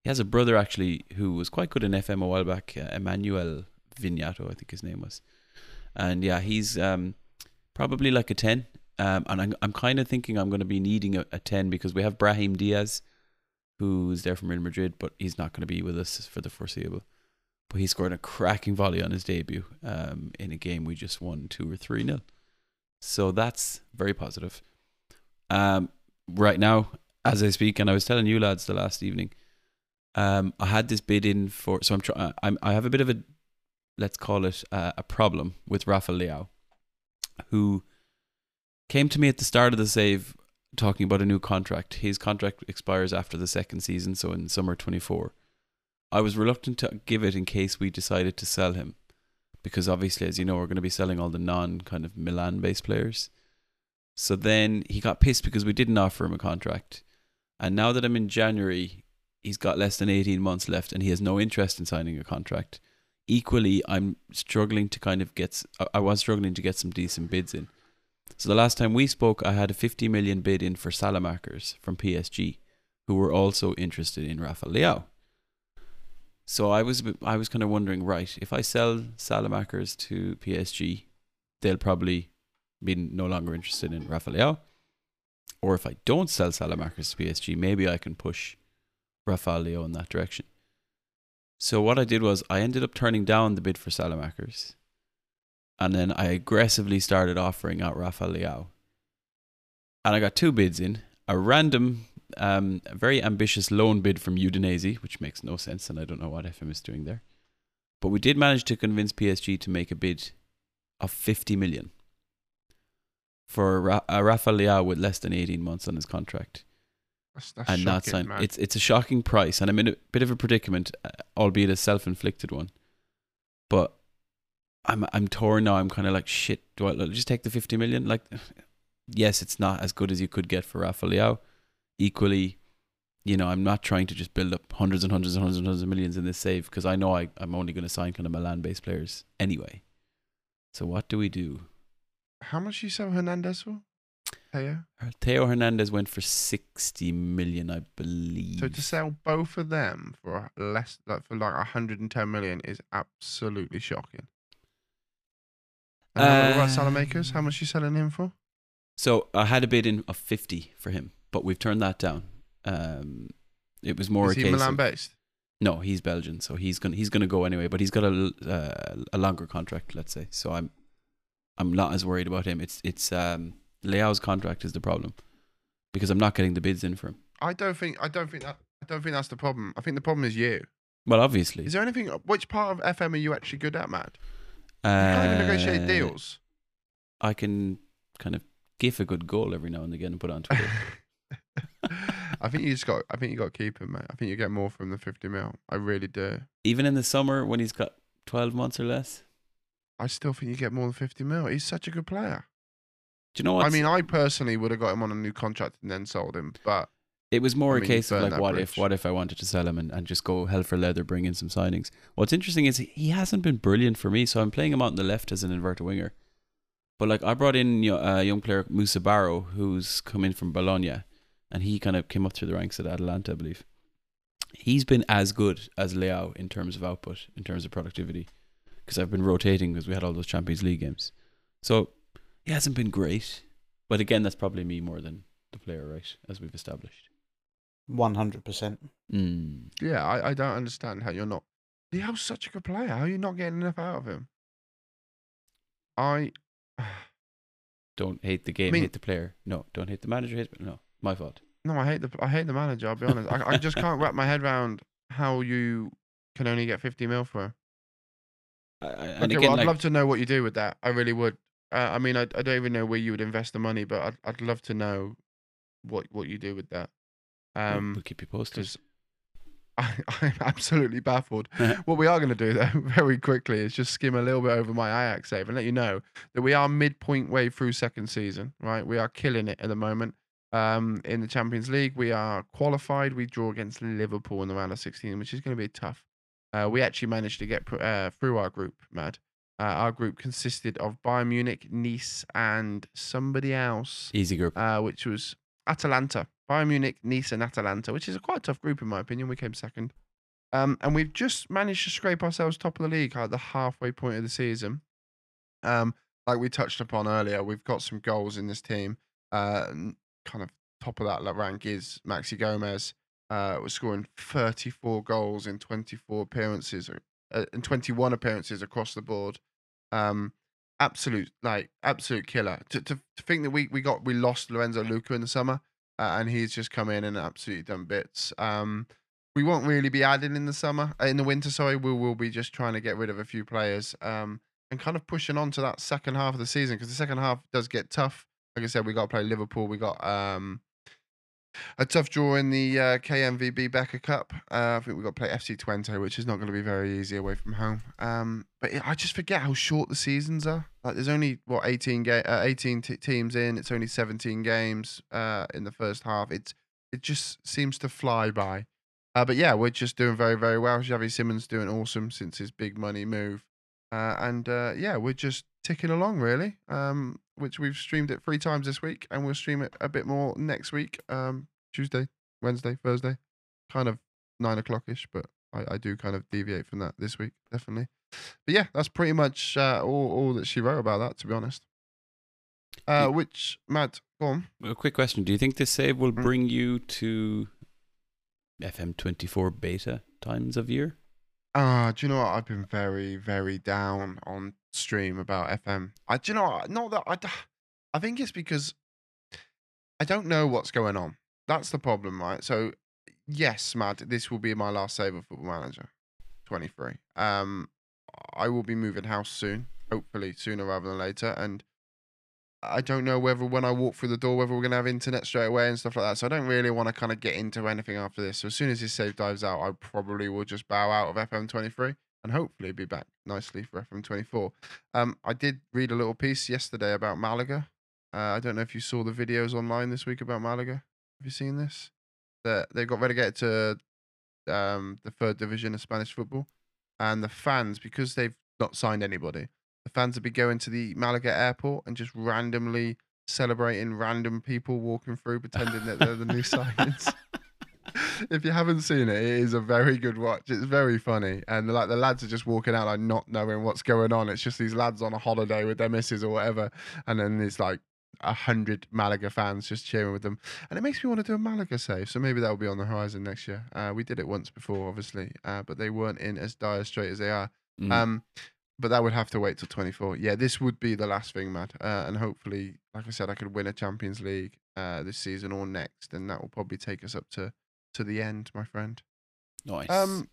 B: He has a brother actually who was quite good in FM a while back, uh, Emmanuel Vignato, I think his name was. And yeah, he's um, probably like a 10. Um, and I'm, I'm kind of thinking I'm going to be needing a, a 10 because we have Brahim Diaz, who's there from Real Madrid, but he's not going to be with us for the foreseeable. But he scored a cracking volley on his debut um, in a game we just won 2 or 3 nil. So that's very positive. Um, right now, as I speak, and I was telling you lads the last evening, um, I had this bid in for. So I'm trying. I'm. I have a bit of a, let's call it uh, a problem with Rafa Leao, who came to me at the start of the save talking about a new contract. His contract expires after the second season, so in summer 24. I was reluctant to give it in case we decided to sell him because obviously, as you know, we're going to be selling all the non kind of Milan based players. So then he got pissed because we didn't offer him a contract. And now that I'm in January, he's got less than 18 months left and he has no interest in signing a contract. Equally, I'm struggling to kind of get, I- was struggling to get some decent bids in. So the last time we spoke, I had a 50 million bid in for Saelemaekers from PSG, who were also interested in Rafa Leao. So I was I was kind of wondering, right, if I sell Saelemaekers to PSG, they'll probably be no longer interested in Rafa Leao. Or if I don't sell Saelemaekers to PSG, maybe I can push Rafael in that direction. So what I did was I ended up turning down the bid for Saelemaekers. And then I aggressively started offering out Rafael. And I got two bids in. A random um, a very ambitious loan bid from Udinese, which makes no sense, and I don't know what FM is doing there. But we did manage to convince PSG to make a bid of 50 million for Ra- Rafa Leao with less than 18 months on his contract
A: That's, that's
B: and not
A: shocking,
B: sign.
A: man.
B: It's it's a shocking price, and I'm in a bit of a predicament, uh, albeit a self-inflicted one. But I'm I'm torn now. I'm kind of like shit. Do I just take the 50 million? Like, <sighs> yes, it's not as good as you could get for Rafa Leao. Equally, you know, I'm not trying to just build up hundreds and hundreds and hundreds and hundreds of millions in this save because I know I, I'm only going to sign kind of Milan-based players anyway. So what do we do?
A: How much you sell Hernandez for? Theo?
B: Theo Hernandez went for 60 million, I believe.
A: So to sell both of them for less, like for like 110 million, is absolutely shocking. And how, what about
B: Uh,
A: Saelemaekers? How much you selling him for?
B: So I had a bid in of 50 for him, but we've turned that down. Um, it was more
A: is
B: a
A: he
B: case
A: Milan
B: of,
A: based?
B: no, he's Belgian, so he's gonna he's gonna go anyway. But he's got a uh, a longer contract, let's say. So I'm I'm not as worried about him. It's it's um, Leao's contract is the problem because I'm not getting the bids in for him.
A: I don't think. I don't think that. I don't think that's the problem. I think the problem is you.
B: Well, obviously,
A: Is there anything? Which part of FM are you actually good at, Matt? You can't even negotiate
B: Uh,
A: deals.
B: I can kind of give a good goal every now and again and put it on Twitter. <laughs>
A: I think you just got. I think you got to keep him, mate. I think you get more from the 50 mil. I really do.
B: Even in the summer when he's got 12 months or less.
A: I still think you get more than 50 mil. He's such a good player.
B: Do you know what?
A: I mean, I personally would have got him on a new contract and then sold him, but
B: It was more
A: I
B: a
A: mean, you
B: case of like, what if, what if I wanted to sell him and, and just go hell for leather, bring in some signings. What's interesting is he hasn't been brilliant for me, so I'm playing him out on the left as an inverted winger. But like I brought in a young player Musa Barrow, who's come in from Bologna, and he kind of came up through the ranks at Atalanta, I believe. He's been as good as Leao in terms of output, in terms of productivity, because I've been rotating because we had all those Champions League games. So he hasn't been great, but again, that's probably me more than the player, right? As we've established.
C: One hundred percent.
B: Mm.
A: yeah, I, I don't understand how you're not. Leao's such a good player. How are you not getting enough out of him? I. <sighs>
B: Don't hate the game,
A: mean-
B: hate the player. No, don't hate the manager. Hate no, my fault.
A: No, I hate the I hate the manager. I'll be honest. I, I just can't wrap my head around how you can only get 50 mil for. him.
B: I, I,
A: okay,
B: again,
A: well, I'd
B: like,
A: love to know what you do with that. I really would. Uh, I mean, I, I don't even know where you would invest the money, but I'd I'd love to know what what you do with that. Um,
B: we'll keep you posted. <laughs>
A: I, I'm absolutely baffled. <laughs> what we are going to do though, <laughs> very quickly, is just skim a little bit over my Ajax save and let you know that we are midpoint way through second season. Right, we are killing it at the moment. Um, in the Champions League, we are qualified. We draw against Liverpool in the round of 16, which is going to be tough. Uh, we actually managed to get uh, through our group, Mad. Uh, our group consisted of Bayern Munich, Nice, and somebody else
B: Easy group.
A: uh, which was Atalanta, Bayern Munich, Nice, and Atalanta, which is a quite tough group in my opinion. We came second, um, and we've just managed to scrape ourselves top of the league at the halfway point of the season. Um, like we touched upon earlier, we've got some goals in this team. Uh, kind of top of that rank is Maxi Gomez. Uh, was scoring 34 goals in 24 appearances, uh, in 21 appearances across the board. Um, absolute like absolute killer. To, to, to think that we we got we lost Lorenzo Lucca in the summer, uh, and he's just come in and absolutely done bits. Um, we won't really be adding in the summer, uh, in the winter. Sorry, we will be just trying to get rid of a few players. Um, and kind of pushing on to that second half of the season because the second half does get tough. Like I said, we got to play Liverpool. We got um, a tough draw in the uh, KNVB Beker Cup. Uh, I think we got to play FC Twente, which is not going to be very easy away from home. Um, but it, I just forget how short the seasons are. Like, there's only what 18 ga- uh, 18 t- teams in. It's only 17 games uh, in the first half. It's it just seems to fly by. Uh, but yeah, we're just doing very very well. Xavi Simons doing awesome since his big money move. Uh, and uh, yeah, we're just ticking along really. Um, which we've streamed it three times this week, and we'll stream it a bit more next week. Um, Tuesday, Wednesday, Thursday, kind of nine o'clock ish, but I, I do kind of deviate from that this week, definitely. But yeah, that's pretty much uh, all, all that she wrote about that, to be honest. Uh, which Matt, go on.
B: A quick question: Do you think this save will
A: Mm.
B: bring you to FM24 beta times of year?
A: Ah, do you know what? I've been very, very down on stream about FM. I, do you know what? Not that I, think it's because I don't know what's going on. that's the problem, right? So, yes, Mad, this will be my last save of Football Manager 23. Um, I will be moving house soon, hopefully sooner rather than later. And I don't know whether when I walk through the door, whether we're going to have internet straight away and stuff like that. So I don't really want to kind of get into anything after this. So as soon as this save dives out, I probably will just bow out of FM23 and hopefully be back nicely for FM24. Um, I did read a little piece yesterday about Malaga. Uh, I don't know if you saw the videos online this week about Malaga. Have you seen this? That they got relegated to um, the third division of Spanish football, and the fans because they've not signed anybody, the fans would be going to the Malaga airport and just randomly celebrating random people walking through, pretending that they're the new <laughs> signings. if you haven't seen it, it is a very good watch. It's very funny, and like the lads are just walking out like not knowing what's going on. It's just these lads on a holiday with their misses or whatever, and then there's like a hundred Malaga fans just cheering with them, and it makes me want to do a Malaga save. So maybe that will be on the horizon next year. Uh, we did it once before, obviously, uh, but they weren't in as dire straight as they are.
B: Mm.
A: Um, but that would have to wait till 24. Yeah, this would be the last thing, Matt. Uh, and hopefully, like I said, I could win a Champions League uh, this season or next, and that will probably take us up to to the end, my friend.
B: nice.
A: Um,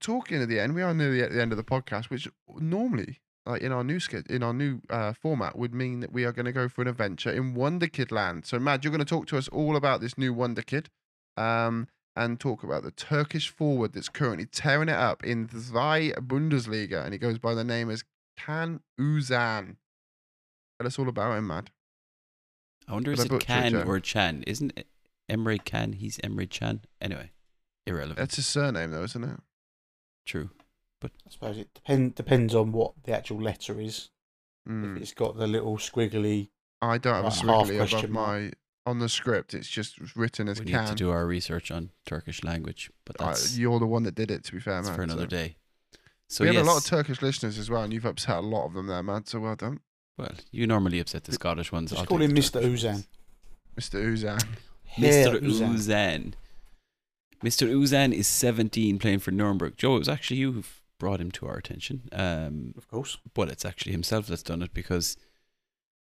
A: talking at the end, we are nearly at the end of the podcast, which normally, like in our new skit, in our new uh, format, would mean that we are going to go for an adventure in Wonder Kid Land. So, Matt, you're going to talk to us all about this new Wonder Kid, um, and talk about the Turkish forward that's currently tearing it up in the Zwei Bundesliga, and he goes by the name as Can Uzun. Tell us all about him, Matt.
B: I wonder
A: Did
B: is
A: I
B: it
A: butcher
B: Can or Chan? Isn't it Emre Can? He's Emre Chan. Anyway, irrelevant.
A: That's his surname, though, isn't it?
B: True.
C: But I suppose it depend, depends on what the actual letter is.
A: Mm.
C: If it's got the little squiggly,
A: I don't have a
C: Like half
A: squiggly above
C: question mark.
A: my on the script. It's just written as
B: We need to do our research on Turkish language, but
A: Uh,
B: that's,
A: you're the one that did it. To be fair,
B: that's
A: man.
B: for another
A: so-
B: day. So
A: we have a lot of Turkish listeners as well, and you've upset a lot of them there, man. So well done,
B: well, you normally upset the Scottish ones.
C: just
B: I'll
C: call
B: take
C: him
B: the
C: Mr.
B: Turkish Uzun.
A: Mr. Uzun.
B: Mr.
C: Herr Uzun.
B: Uzun. Mr. Uzun is 17 playing for Nuremberg. Joe, it was actually you who brought him to our attention. Um,
C: Of course.
B: but it's actually himself that's done it because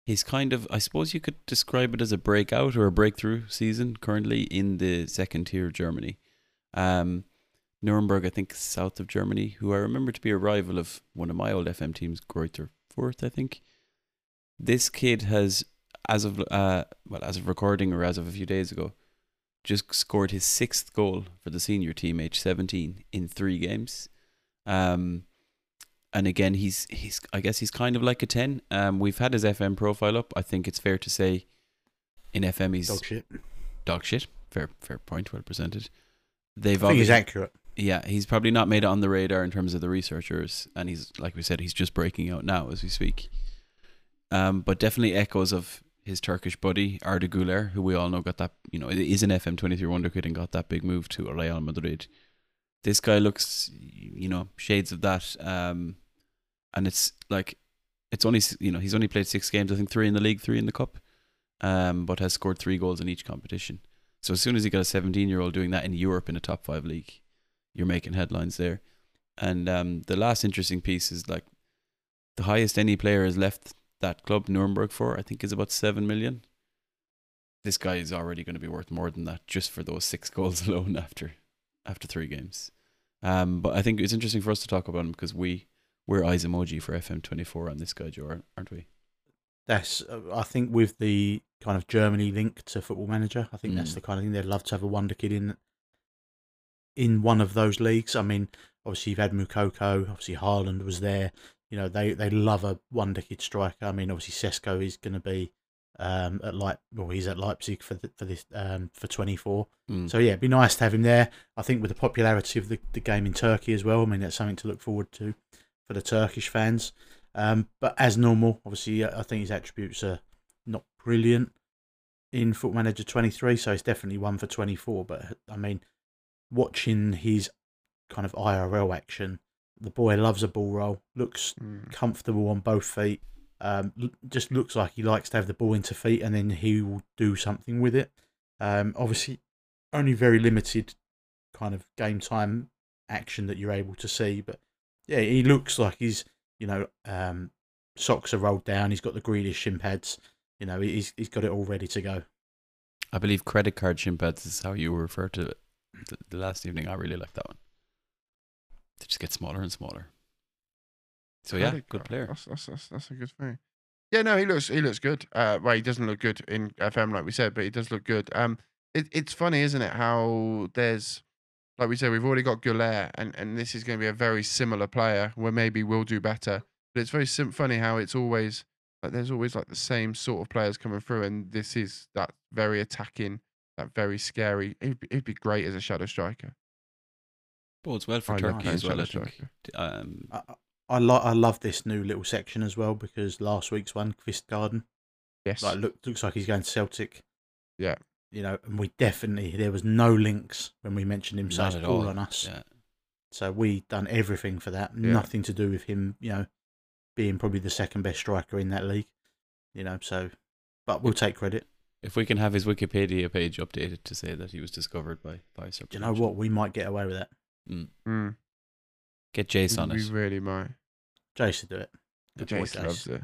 B: he's kind of, I suppose you could describe it as a breakout or a breakthrough season currently in the second tier of Germany. Um, Nuremberg, I think, south of Germany, who I remember to be a rival of one of my old FM teams, Greuther Fürth, I think. This kid has, as of uh, well, as of recording or as of a few days ago, just scored his sixth goal for the senior team, age seventeen, in three games. Um, and again, he's he's I guess he's kind of like a ten. Um, we've had his FM profile up. I think it's fair to say, in FM he's
C: Dog shit.
B: dog shit. Fair fair point, well presented. They've
C: I think he's accurate.
B: yeah, he's probably not made it on the radar in terms of the researchers, and he's like we said, he's just breaking out now as we speak. Um, but definitely echoes of his Turkish buddy Arda Güler, who we all know got that you know is an FM twenty three wonder kid and got that big move to Real Madrid. This guy looks, you know, shades of that. Um, and it's like it's only you know he's only played six games. I think three in the league, three in the cup, um, but has scored three goals in each competition. So as soon as you got a seventeen year old doing that in Europe in a top five league, you're making headlines there. And um, the last interesting piece is like the highest any player has left that club Nuremberg for, I think, is about seven million. This guy is already going to be worth more than that just for those six <laughs> goals alone after after three games. Um, but I think it's interesting for us to talk about him because we we're eyes emoji for FM twenty four on this guy, Joe, aren't we?
C: That's uh, I think with the kind of Germany link to Football Manager, I think that's
B: Mm.
C: the kind of thing they'd love to have a wonder kid in in one of those leagues. I mean, obviously you've had Moukoko, obviously Haaland was there. You know, they they love a wonder kid striker. I mean, obviously Sesko is going to be um, at Leip, well, he's at Leipzig for the, for this um, for twenty four.
B: Mm.
C: So yeah, it'd be nice to have him there. I think with the popularity of the, the game in Turkey as well, I mean that's something to look forward to for the Turkish fans. Um, but as normal, obviously, I think his attributes are not brilliant in Foot Manager 23, so it's definitely one for 24. But I mean, watching his kind of IRL action, the boy loves a ball roll, looks
A: Mm.
C: comfortable on both feet. Um, just looks like he likes to have the ball into feet, and then he will do something with it. Um, obviously, only very limited kind of game time action that you're able to see, but yeah, he looks like he's you know um, socks are rolled down. He's got the Grealish shin pads. You know, he's he's got it all ready to go.
B: I believe credit card shin pads is how you refer to it. The, the last evening, I really liked that one. They just get smaller and smaller. So yeah,
A: Credit
B: good
A: card.
B: player.
A: That's, that's, that's, that's a good thing. Yeah, no, he looks he looks good. Uh, well, he doesn't look good in FM like we said, but he does look good. Um, it, it's funny, isn't it? How there's like we said, we've already got Güler, and and this is going to be a very similar player where maybe we'll do better. But it's very sim- funny how it's always like there's always like the same sort of players coming through, and this is that very attacking, that very scary. It'd be, it'd be great as a shadow striker.
B: Bodes well for
A: I
B: Turkey as well. I
A: shadow
B: think. Um,
C: I, I, lo- I love this new little section as well because last week's one, Kvistgaarden,
A: Yes,
C: like look, looks like he's going to Celtic.
A: Yeah.
C: You know, and we definitely there was no links when we mentioned him
B: so
C: saying
B: at all.
C: on us.
B: Yeah.
C: So we done everything for that.
A: Yeah.
C: Nothing to do with him, you know, being probably the second best striker in that league. You know, so but we'll take credit.
B: If we can have his Wikipedia page updated to say that he was discovered by by
C: Do you know what? We might get away with that.
B: Mm.
A: Mm,
B: Get Jace on
A: we
B: it.
A: really might.
C: Jace Jason do it. Good boy,
A: Jason
C: Jace.
A: loves it.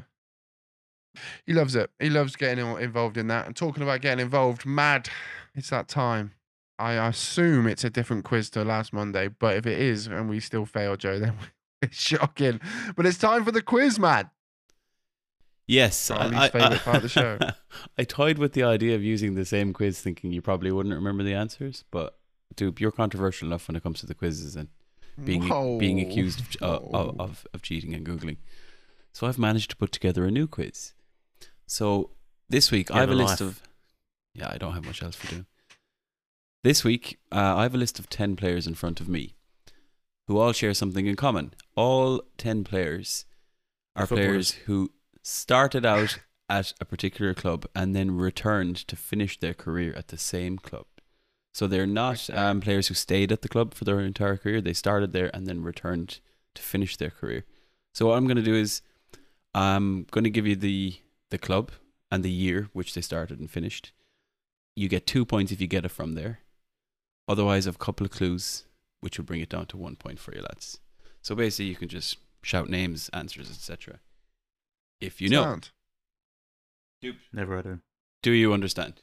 A: He loves it. He loves getting involved in that. And talking about getting involved, mad. It's that time. I assume it's a different quiz to last Monday, but if it is and we still fail, Joe, then <laughs> it's shocking. But it's time for the quiz, man.
B: Yes,
A: Charlie's favourite part of the show. <laughs>
B: I toyed with the idea of using the same quiz, thinking you probably wouldn't remember the answers. But dude, you're controversial enough when it comes to the quizzes and being being accused of, uh, of, of of cheating and googling. So I've managed to put together a new quiz. So this week I have
C: a
B: a list of. Yeah, I don't have much else for doing. This week uh, I have a list of ten players in front of me, who all share something in common. All ten players are
C: Footballers.
B: players who started out at a particular club and then returned to finish their career at the same club. So they're not um, players who stayed at the club for their entire career. They started there and then returned to finish their career. So what I'm going to do is I'm going to give you the the club and the year which they started and finished. You get two points if you get it from there. Otherwise, I've a couple of clues which will bring it down to one point for you lads. So basically, you can just shout names, answers, etc. If you know,
A: Sound.
C: Never heard of him.
B: do you understand?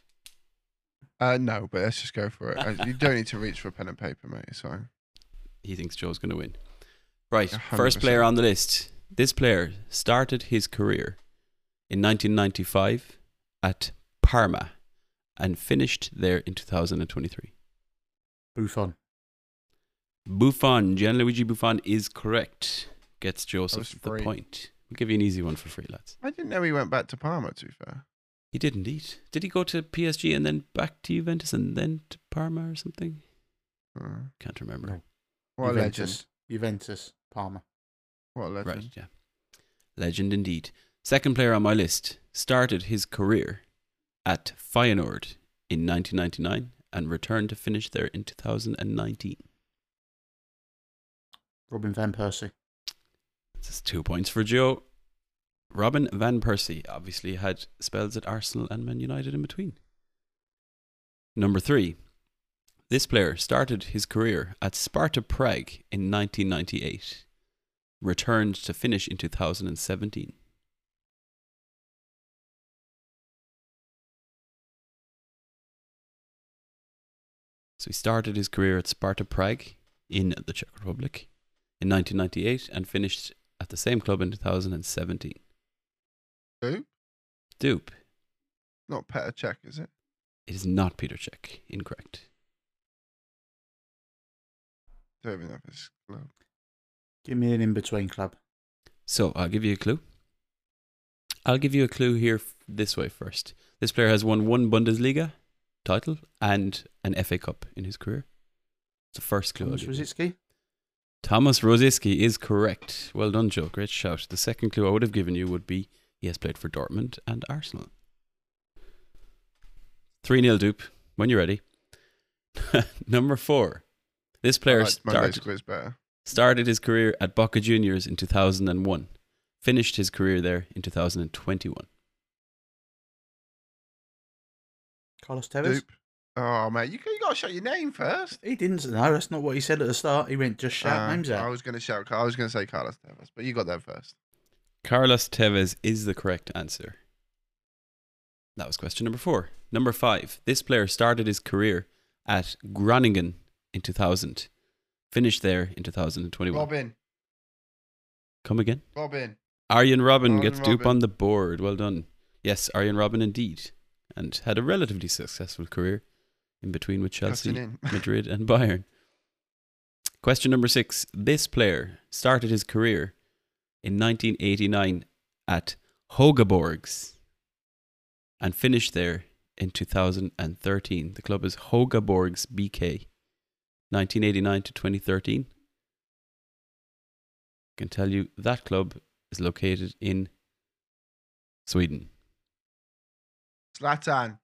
A: Uh, no, but let's just go for it. Uh, you don't need to reach for a pen and paper, mate. It's fine.
B: He thinks Joe's going to win. Right,
A: A hundred
B: first player on the list. This player started his career in 1995 at Parma and finished there in 2023.
C: Buffon.
B: Buffon, Gianluigi Buffon is correct. Gets Joseph the point. We'll give you an easy one for free, lads.
A: I didn't know he went back to Parma, to be fair.
B: He did indeed. Did he go to PSG and then back to Juventus and then to Parma or something?
A: Uh,
B: Can't remember.
C: No.
A: what a
C: Juventus.
A: legend.
C: Juventus. Parma.
A: What a legend.
B: Right, yeah. Legend indeed. Second player on my list started his career at Feyenoord in 1999 and returned to finish there in 2019.
C: Robin Van Persie.
B: This is two points for Joe. Robin Van Persie obviously had spells at Arsenal and Man United in between. Number three. This player started his career at Sparta Prague in 1998, returned to finish in 2017. So he started his career at Sparta Prague in the Czech Republic in 1998 and finished at the same club in 2017.
A: Who?
B: Doop.
A: Not Petr Cech, is it?
B: It is not Peter Cech. Incorrect.
A: Don't even know if it's club.
C: Give me an in between club.
B: So I'll give you a clue. I'll give you a clue here f- this way first. This player has won one Bundesliga title and an FA Cup in his career. It's the first clue.
C: Thomas. Rosický.
B: Thomas Rosický is correct. Well done, Joe. Great shout. The second clue I would have given you would be he has played for Dortmund and Arsenal. 3 0 Doop. When you're ready. <laughs> Number four. This player
A: Monday's
B: started, started his career at Boca Juniors in 2001. Finished his career there in 2021.
C: Carlos Tevez.
A: Doop. Oh, mate, you, you got to shout your name first.
C: He didn't. No, that's not what he said at the start. He went just shout
A: Uh,
C: names
A: I was going to shout. I was going to say Carlos Tevez, but you got that first.
B: Carlos Tevez is the correct answer. That was question number four. Number five. This player started his career at Groningen in 2000. Finished there in 2021.
A: Robben.
B: Come again.
A: Robben.
B: Arjen Robben
A: Arjen
B: gets
A: Doop
B: on the board. Well done. Yes, Arjen Robben indeed. And had a relatively successful career in between with Chelsea, <laughs> Madrid, and Bayern. Question number six. This player started his career in 1989 at Högaborgs and finished there in 2013. The club is Högaborgs BK. 1989 to 2013. I can tell you that club is located in Sweden.
A: Zlatan.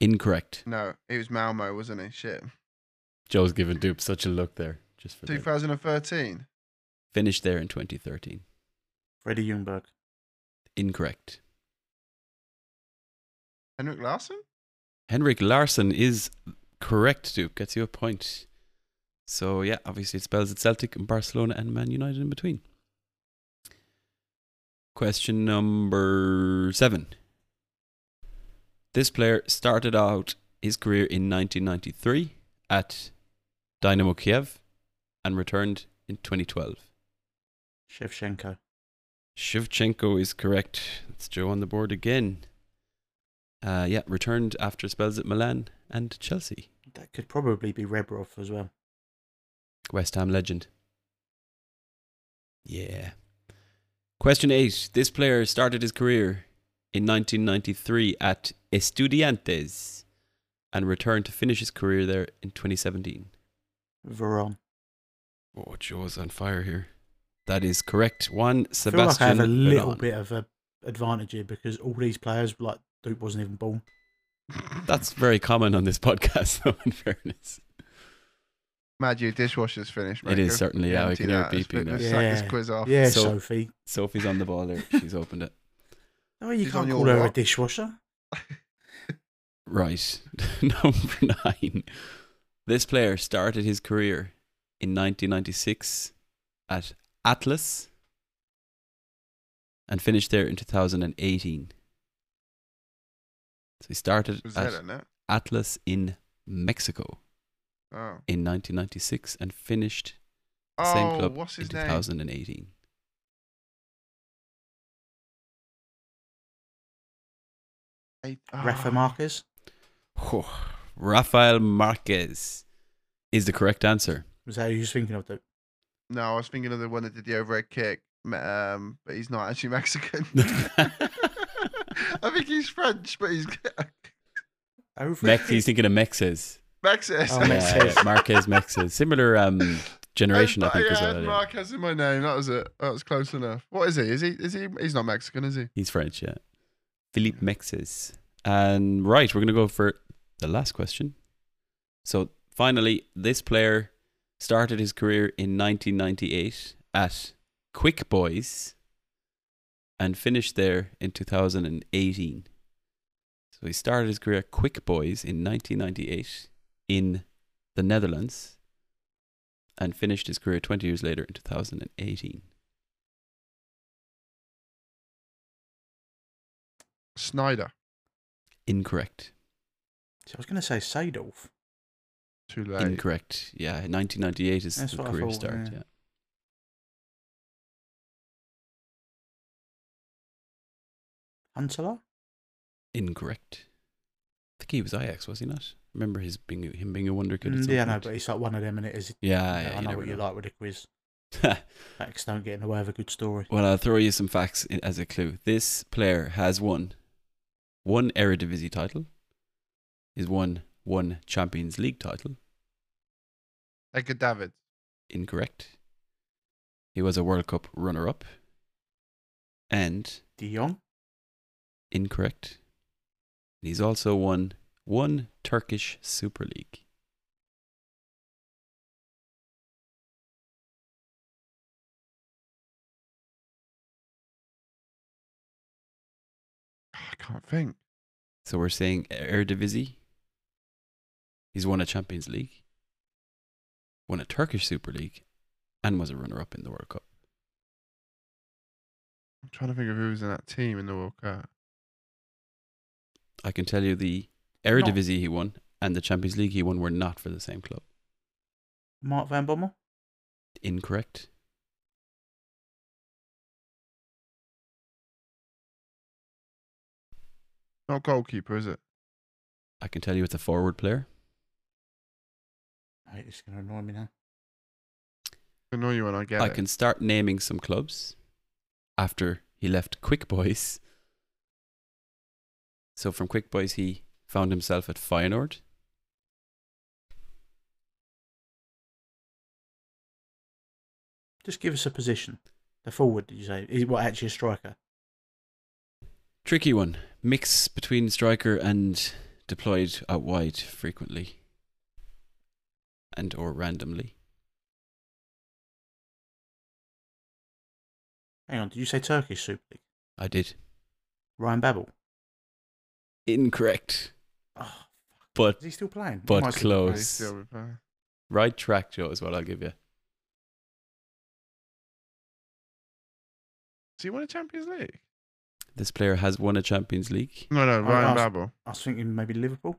B: Incorrect.
A: No, he was Malmo, wasn't he? Shit.
B: Joe's giving Doop such a look there. Just for that.
A: 2013.
B: Finished there in 2013.
C: Freddie Ljungberg.
B: Incorrect.
A: Henrik Larsson?
B: Henrik Larsson is correct, Doop. Gets you a point. So, yeah, obviously it spells it Celtic and Barcelona and Man United in between. Question number seven. This player started out his career in 1993 at Dynamo Kiev and returned in 2012.
C: Shevchenko.
B: Shevchenko is correct. It's Joe on the board again. Uh, yeah, returned after spells at Milan and Chelsea.
C: That could probably be Rebrov as well.
B: West Ham legend. Yeah. Question eight. This player started his career in 1993 at Estudiantes and returned to finish his career there in 2017.
C: Veron.
B: Oh, Joe's on fire here. That is correct. One,
C: I feel like I have a little
B: Veron.
C: bit of a advantage here because all these players, like Duke, wasn't even born.
B: That's very common on this podcast, though, in fairness.
A: Mad, your dishwasher's finished, mate.
B: It is certainly, yeah,
A: we
B: can hear it
A: that. Let's-
B: beeping
A: Let's
C: now.
A: sack this
C: Yeah.
A: quiz off.
C: Yeah,
B: So-
C: Sophie.
B: Sophie's on the ball there. She's opened it.
C: Oh, you
A: She's
C: can't
A: on
C: call
A: your
C: her a dishwasher. <laughs>
B: Right. <laughs> Number nine. This player started his career in 1996 at Atlas and finished there in 2018. So he started at
A: that?
B: Atlas in Mexico
A: Oh.
B: in 1996 and finished the same
A: Oh,
B: club
A: what's
B: in
A: his name?
B: 2018.
A: Eight-
C: Rafa
A: ah.
C: Marquez.
B: Oh, Rafael Marquez is the correct answer.
C: Was that who you was thinking of? Duke?
A: No, I was thinking of the one that did the overhead kick. Um, but he's not actually Mexican. <laughs> I think he's French, but he's <laughs>
C: Oh,
B: Mex, he's thinking of Mexes.
A: Mexican.
C: Oh, Mexes.
B: yeah, Marquez Mexes. Similar um, generation, I think,
A: yeah,
B: as
A: I
B: well.
A: had
B: yeah.
A: Marquez in my name. That was it. That was close enough. What is he? Is he? Is he? He's not Mexican, is he?
B: He's French, yeah. Philippe Mexes. And right, we're going to go for the last question. So finally, this player started his career in 1998 at Quick Boys and finished there in 2018. So he started his career at Quick Boys in 1998 in the Netherlands and finished his career 20 years later in 2018.
A: Sneijder.
B: Incorrect.
C: See, I was going to say Seedorf.
A: Too late.
B: Incorrect. Yeah, 1998 is
C: That's
B: the
C: what
B: career
C: thought,
B: start.
C: yeah.
B: Yeah.
C: Huntelaar?
B: Incorrect. I think he was Ajax, was he not? Remember his being him being a wonder kid. At
C: Mm,
B: some
C: yeah, no,
B: point?
C: but it's like one of them, and it is.
B: yeah,
C: I
B: yeah, you
C: know
B: never
C: what you like with a quiz. <laughs> Facts don't get in the way of a good story.
B: well, I'll throw you some facts in, as a clue. This player has won one Eredivisie title. He's won one Champions League title.
A: Edgar David.
B: Incorrect. He was a World Cup runner-up. And
C: De Jong?
B: incorrect. He's also won one Turkish Super League.
A: Can't think.
B: So we're saying Eredivisie. He's won a Champions League, won a Turkish Super League, and was a runner-up in the World Cup.
A: I'm trying to think of who was in that team in the World Cup.
B: I can tell you the Eredivisie he won and the Champions League he won were not for the same club.
C: Mark Van Bommel.
B: Incorrect.
A: Not goalkeeper, is it?
B: I can tell you it's a forward player.
C: Mate, it's going to annoy me now.
A: Annoy you when I get
B: I
A: it.
B: can start naming some clubs after he left Quick Boys. <laughs> So from Quick Boys, he found himself at Feyenoord.
C: Just give us a position. The forward, did you say? Is what actually a striker?
B: Tricky one. Mix between striker and deployed out wide frequently. And or randomly.
C: Hang on, did you say Turkish Super League?
B: I did.
C: Ryan Babel.
B: Incorrect.
C: Oh,
B: But
C: is he still playing?
B: but
C: Might still-
B: close.
A: He's still with, uh,
B: right track, Joe, is what I'll give you.
A: Does he win a Champions League?
B: This player has won a Champions League.
A: No, no,
C: I
A: Ryan Babel.
C: I was thinking maybe Liverpool.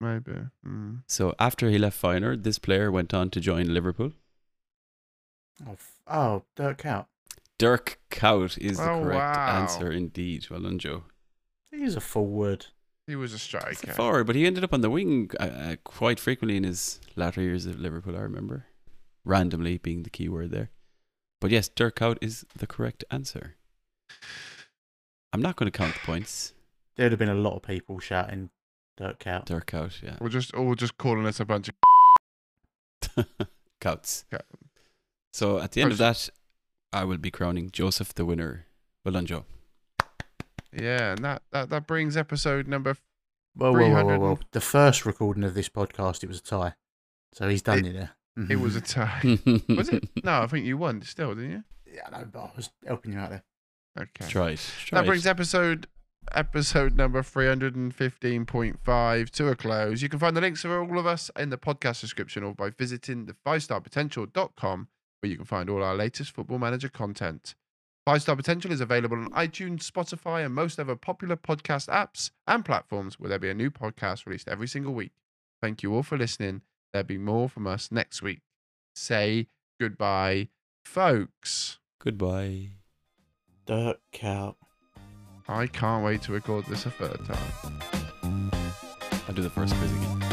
A: Maybe. Mm.
B: So after he left Feyenoord, this player went on to join Liverpool.
C: Oh, f- oh Dirk Kuyt.
B: Dirk Kuyt is the
A: Oh,
B: correct
A: wow.
B: answer indeed. Well done, Joe.
C: He's a forward.
A: He was a
B: He's
A: striker.
B: a forward, but he ended up on the wing uh, uh, quite frequently in his latter years at Liverpool, I remember. Randomly being the key word there. But yes, Dirk Kuyt is the correct answer. I'm not going to count the points.
C: There'd have been a lot of people shouting Dirk Kuyt.
B: Dirk Kuyt, yeah.
A: We're just oh, all just calling us a bunch of. <laughs>
B: Couts.
A: Yeah.
B: So at the end of that, I will be crowning Joseph the winner. Well done, Joe.
A: Yeah, and that, that, that brings episode number.
C: Whoa, whoa, whoa, whoa,
A: 300
C: whoa.
A: and-
C: The first recording of this podcast, it was a tie. So he's done it, there.
A: It was a <laughs> tie. <laughs> was it? No, I think you won still, didn't you?
C: Yeah, no, but I was helping you out there.
A: Okay.
B: It.
A: That brings episode episode number 315.5 to a close. You can find the links for all of us in the podcast description or by visiting the 5starpotential.com where you can find all our latest football manager content. 5 Star Potential is available on iTunes, Spotify, and most other popular podcast apps and platforms where there'll be a new podcast released every single week. Thank you all for listening. There'll be more from us next week. Say goodbye, folks.
B: Goodbye.
C: Dirk Kuyt.
A: I can't wait to record this a third time.
B: I'll do the first quiz again.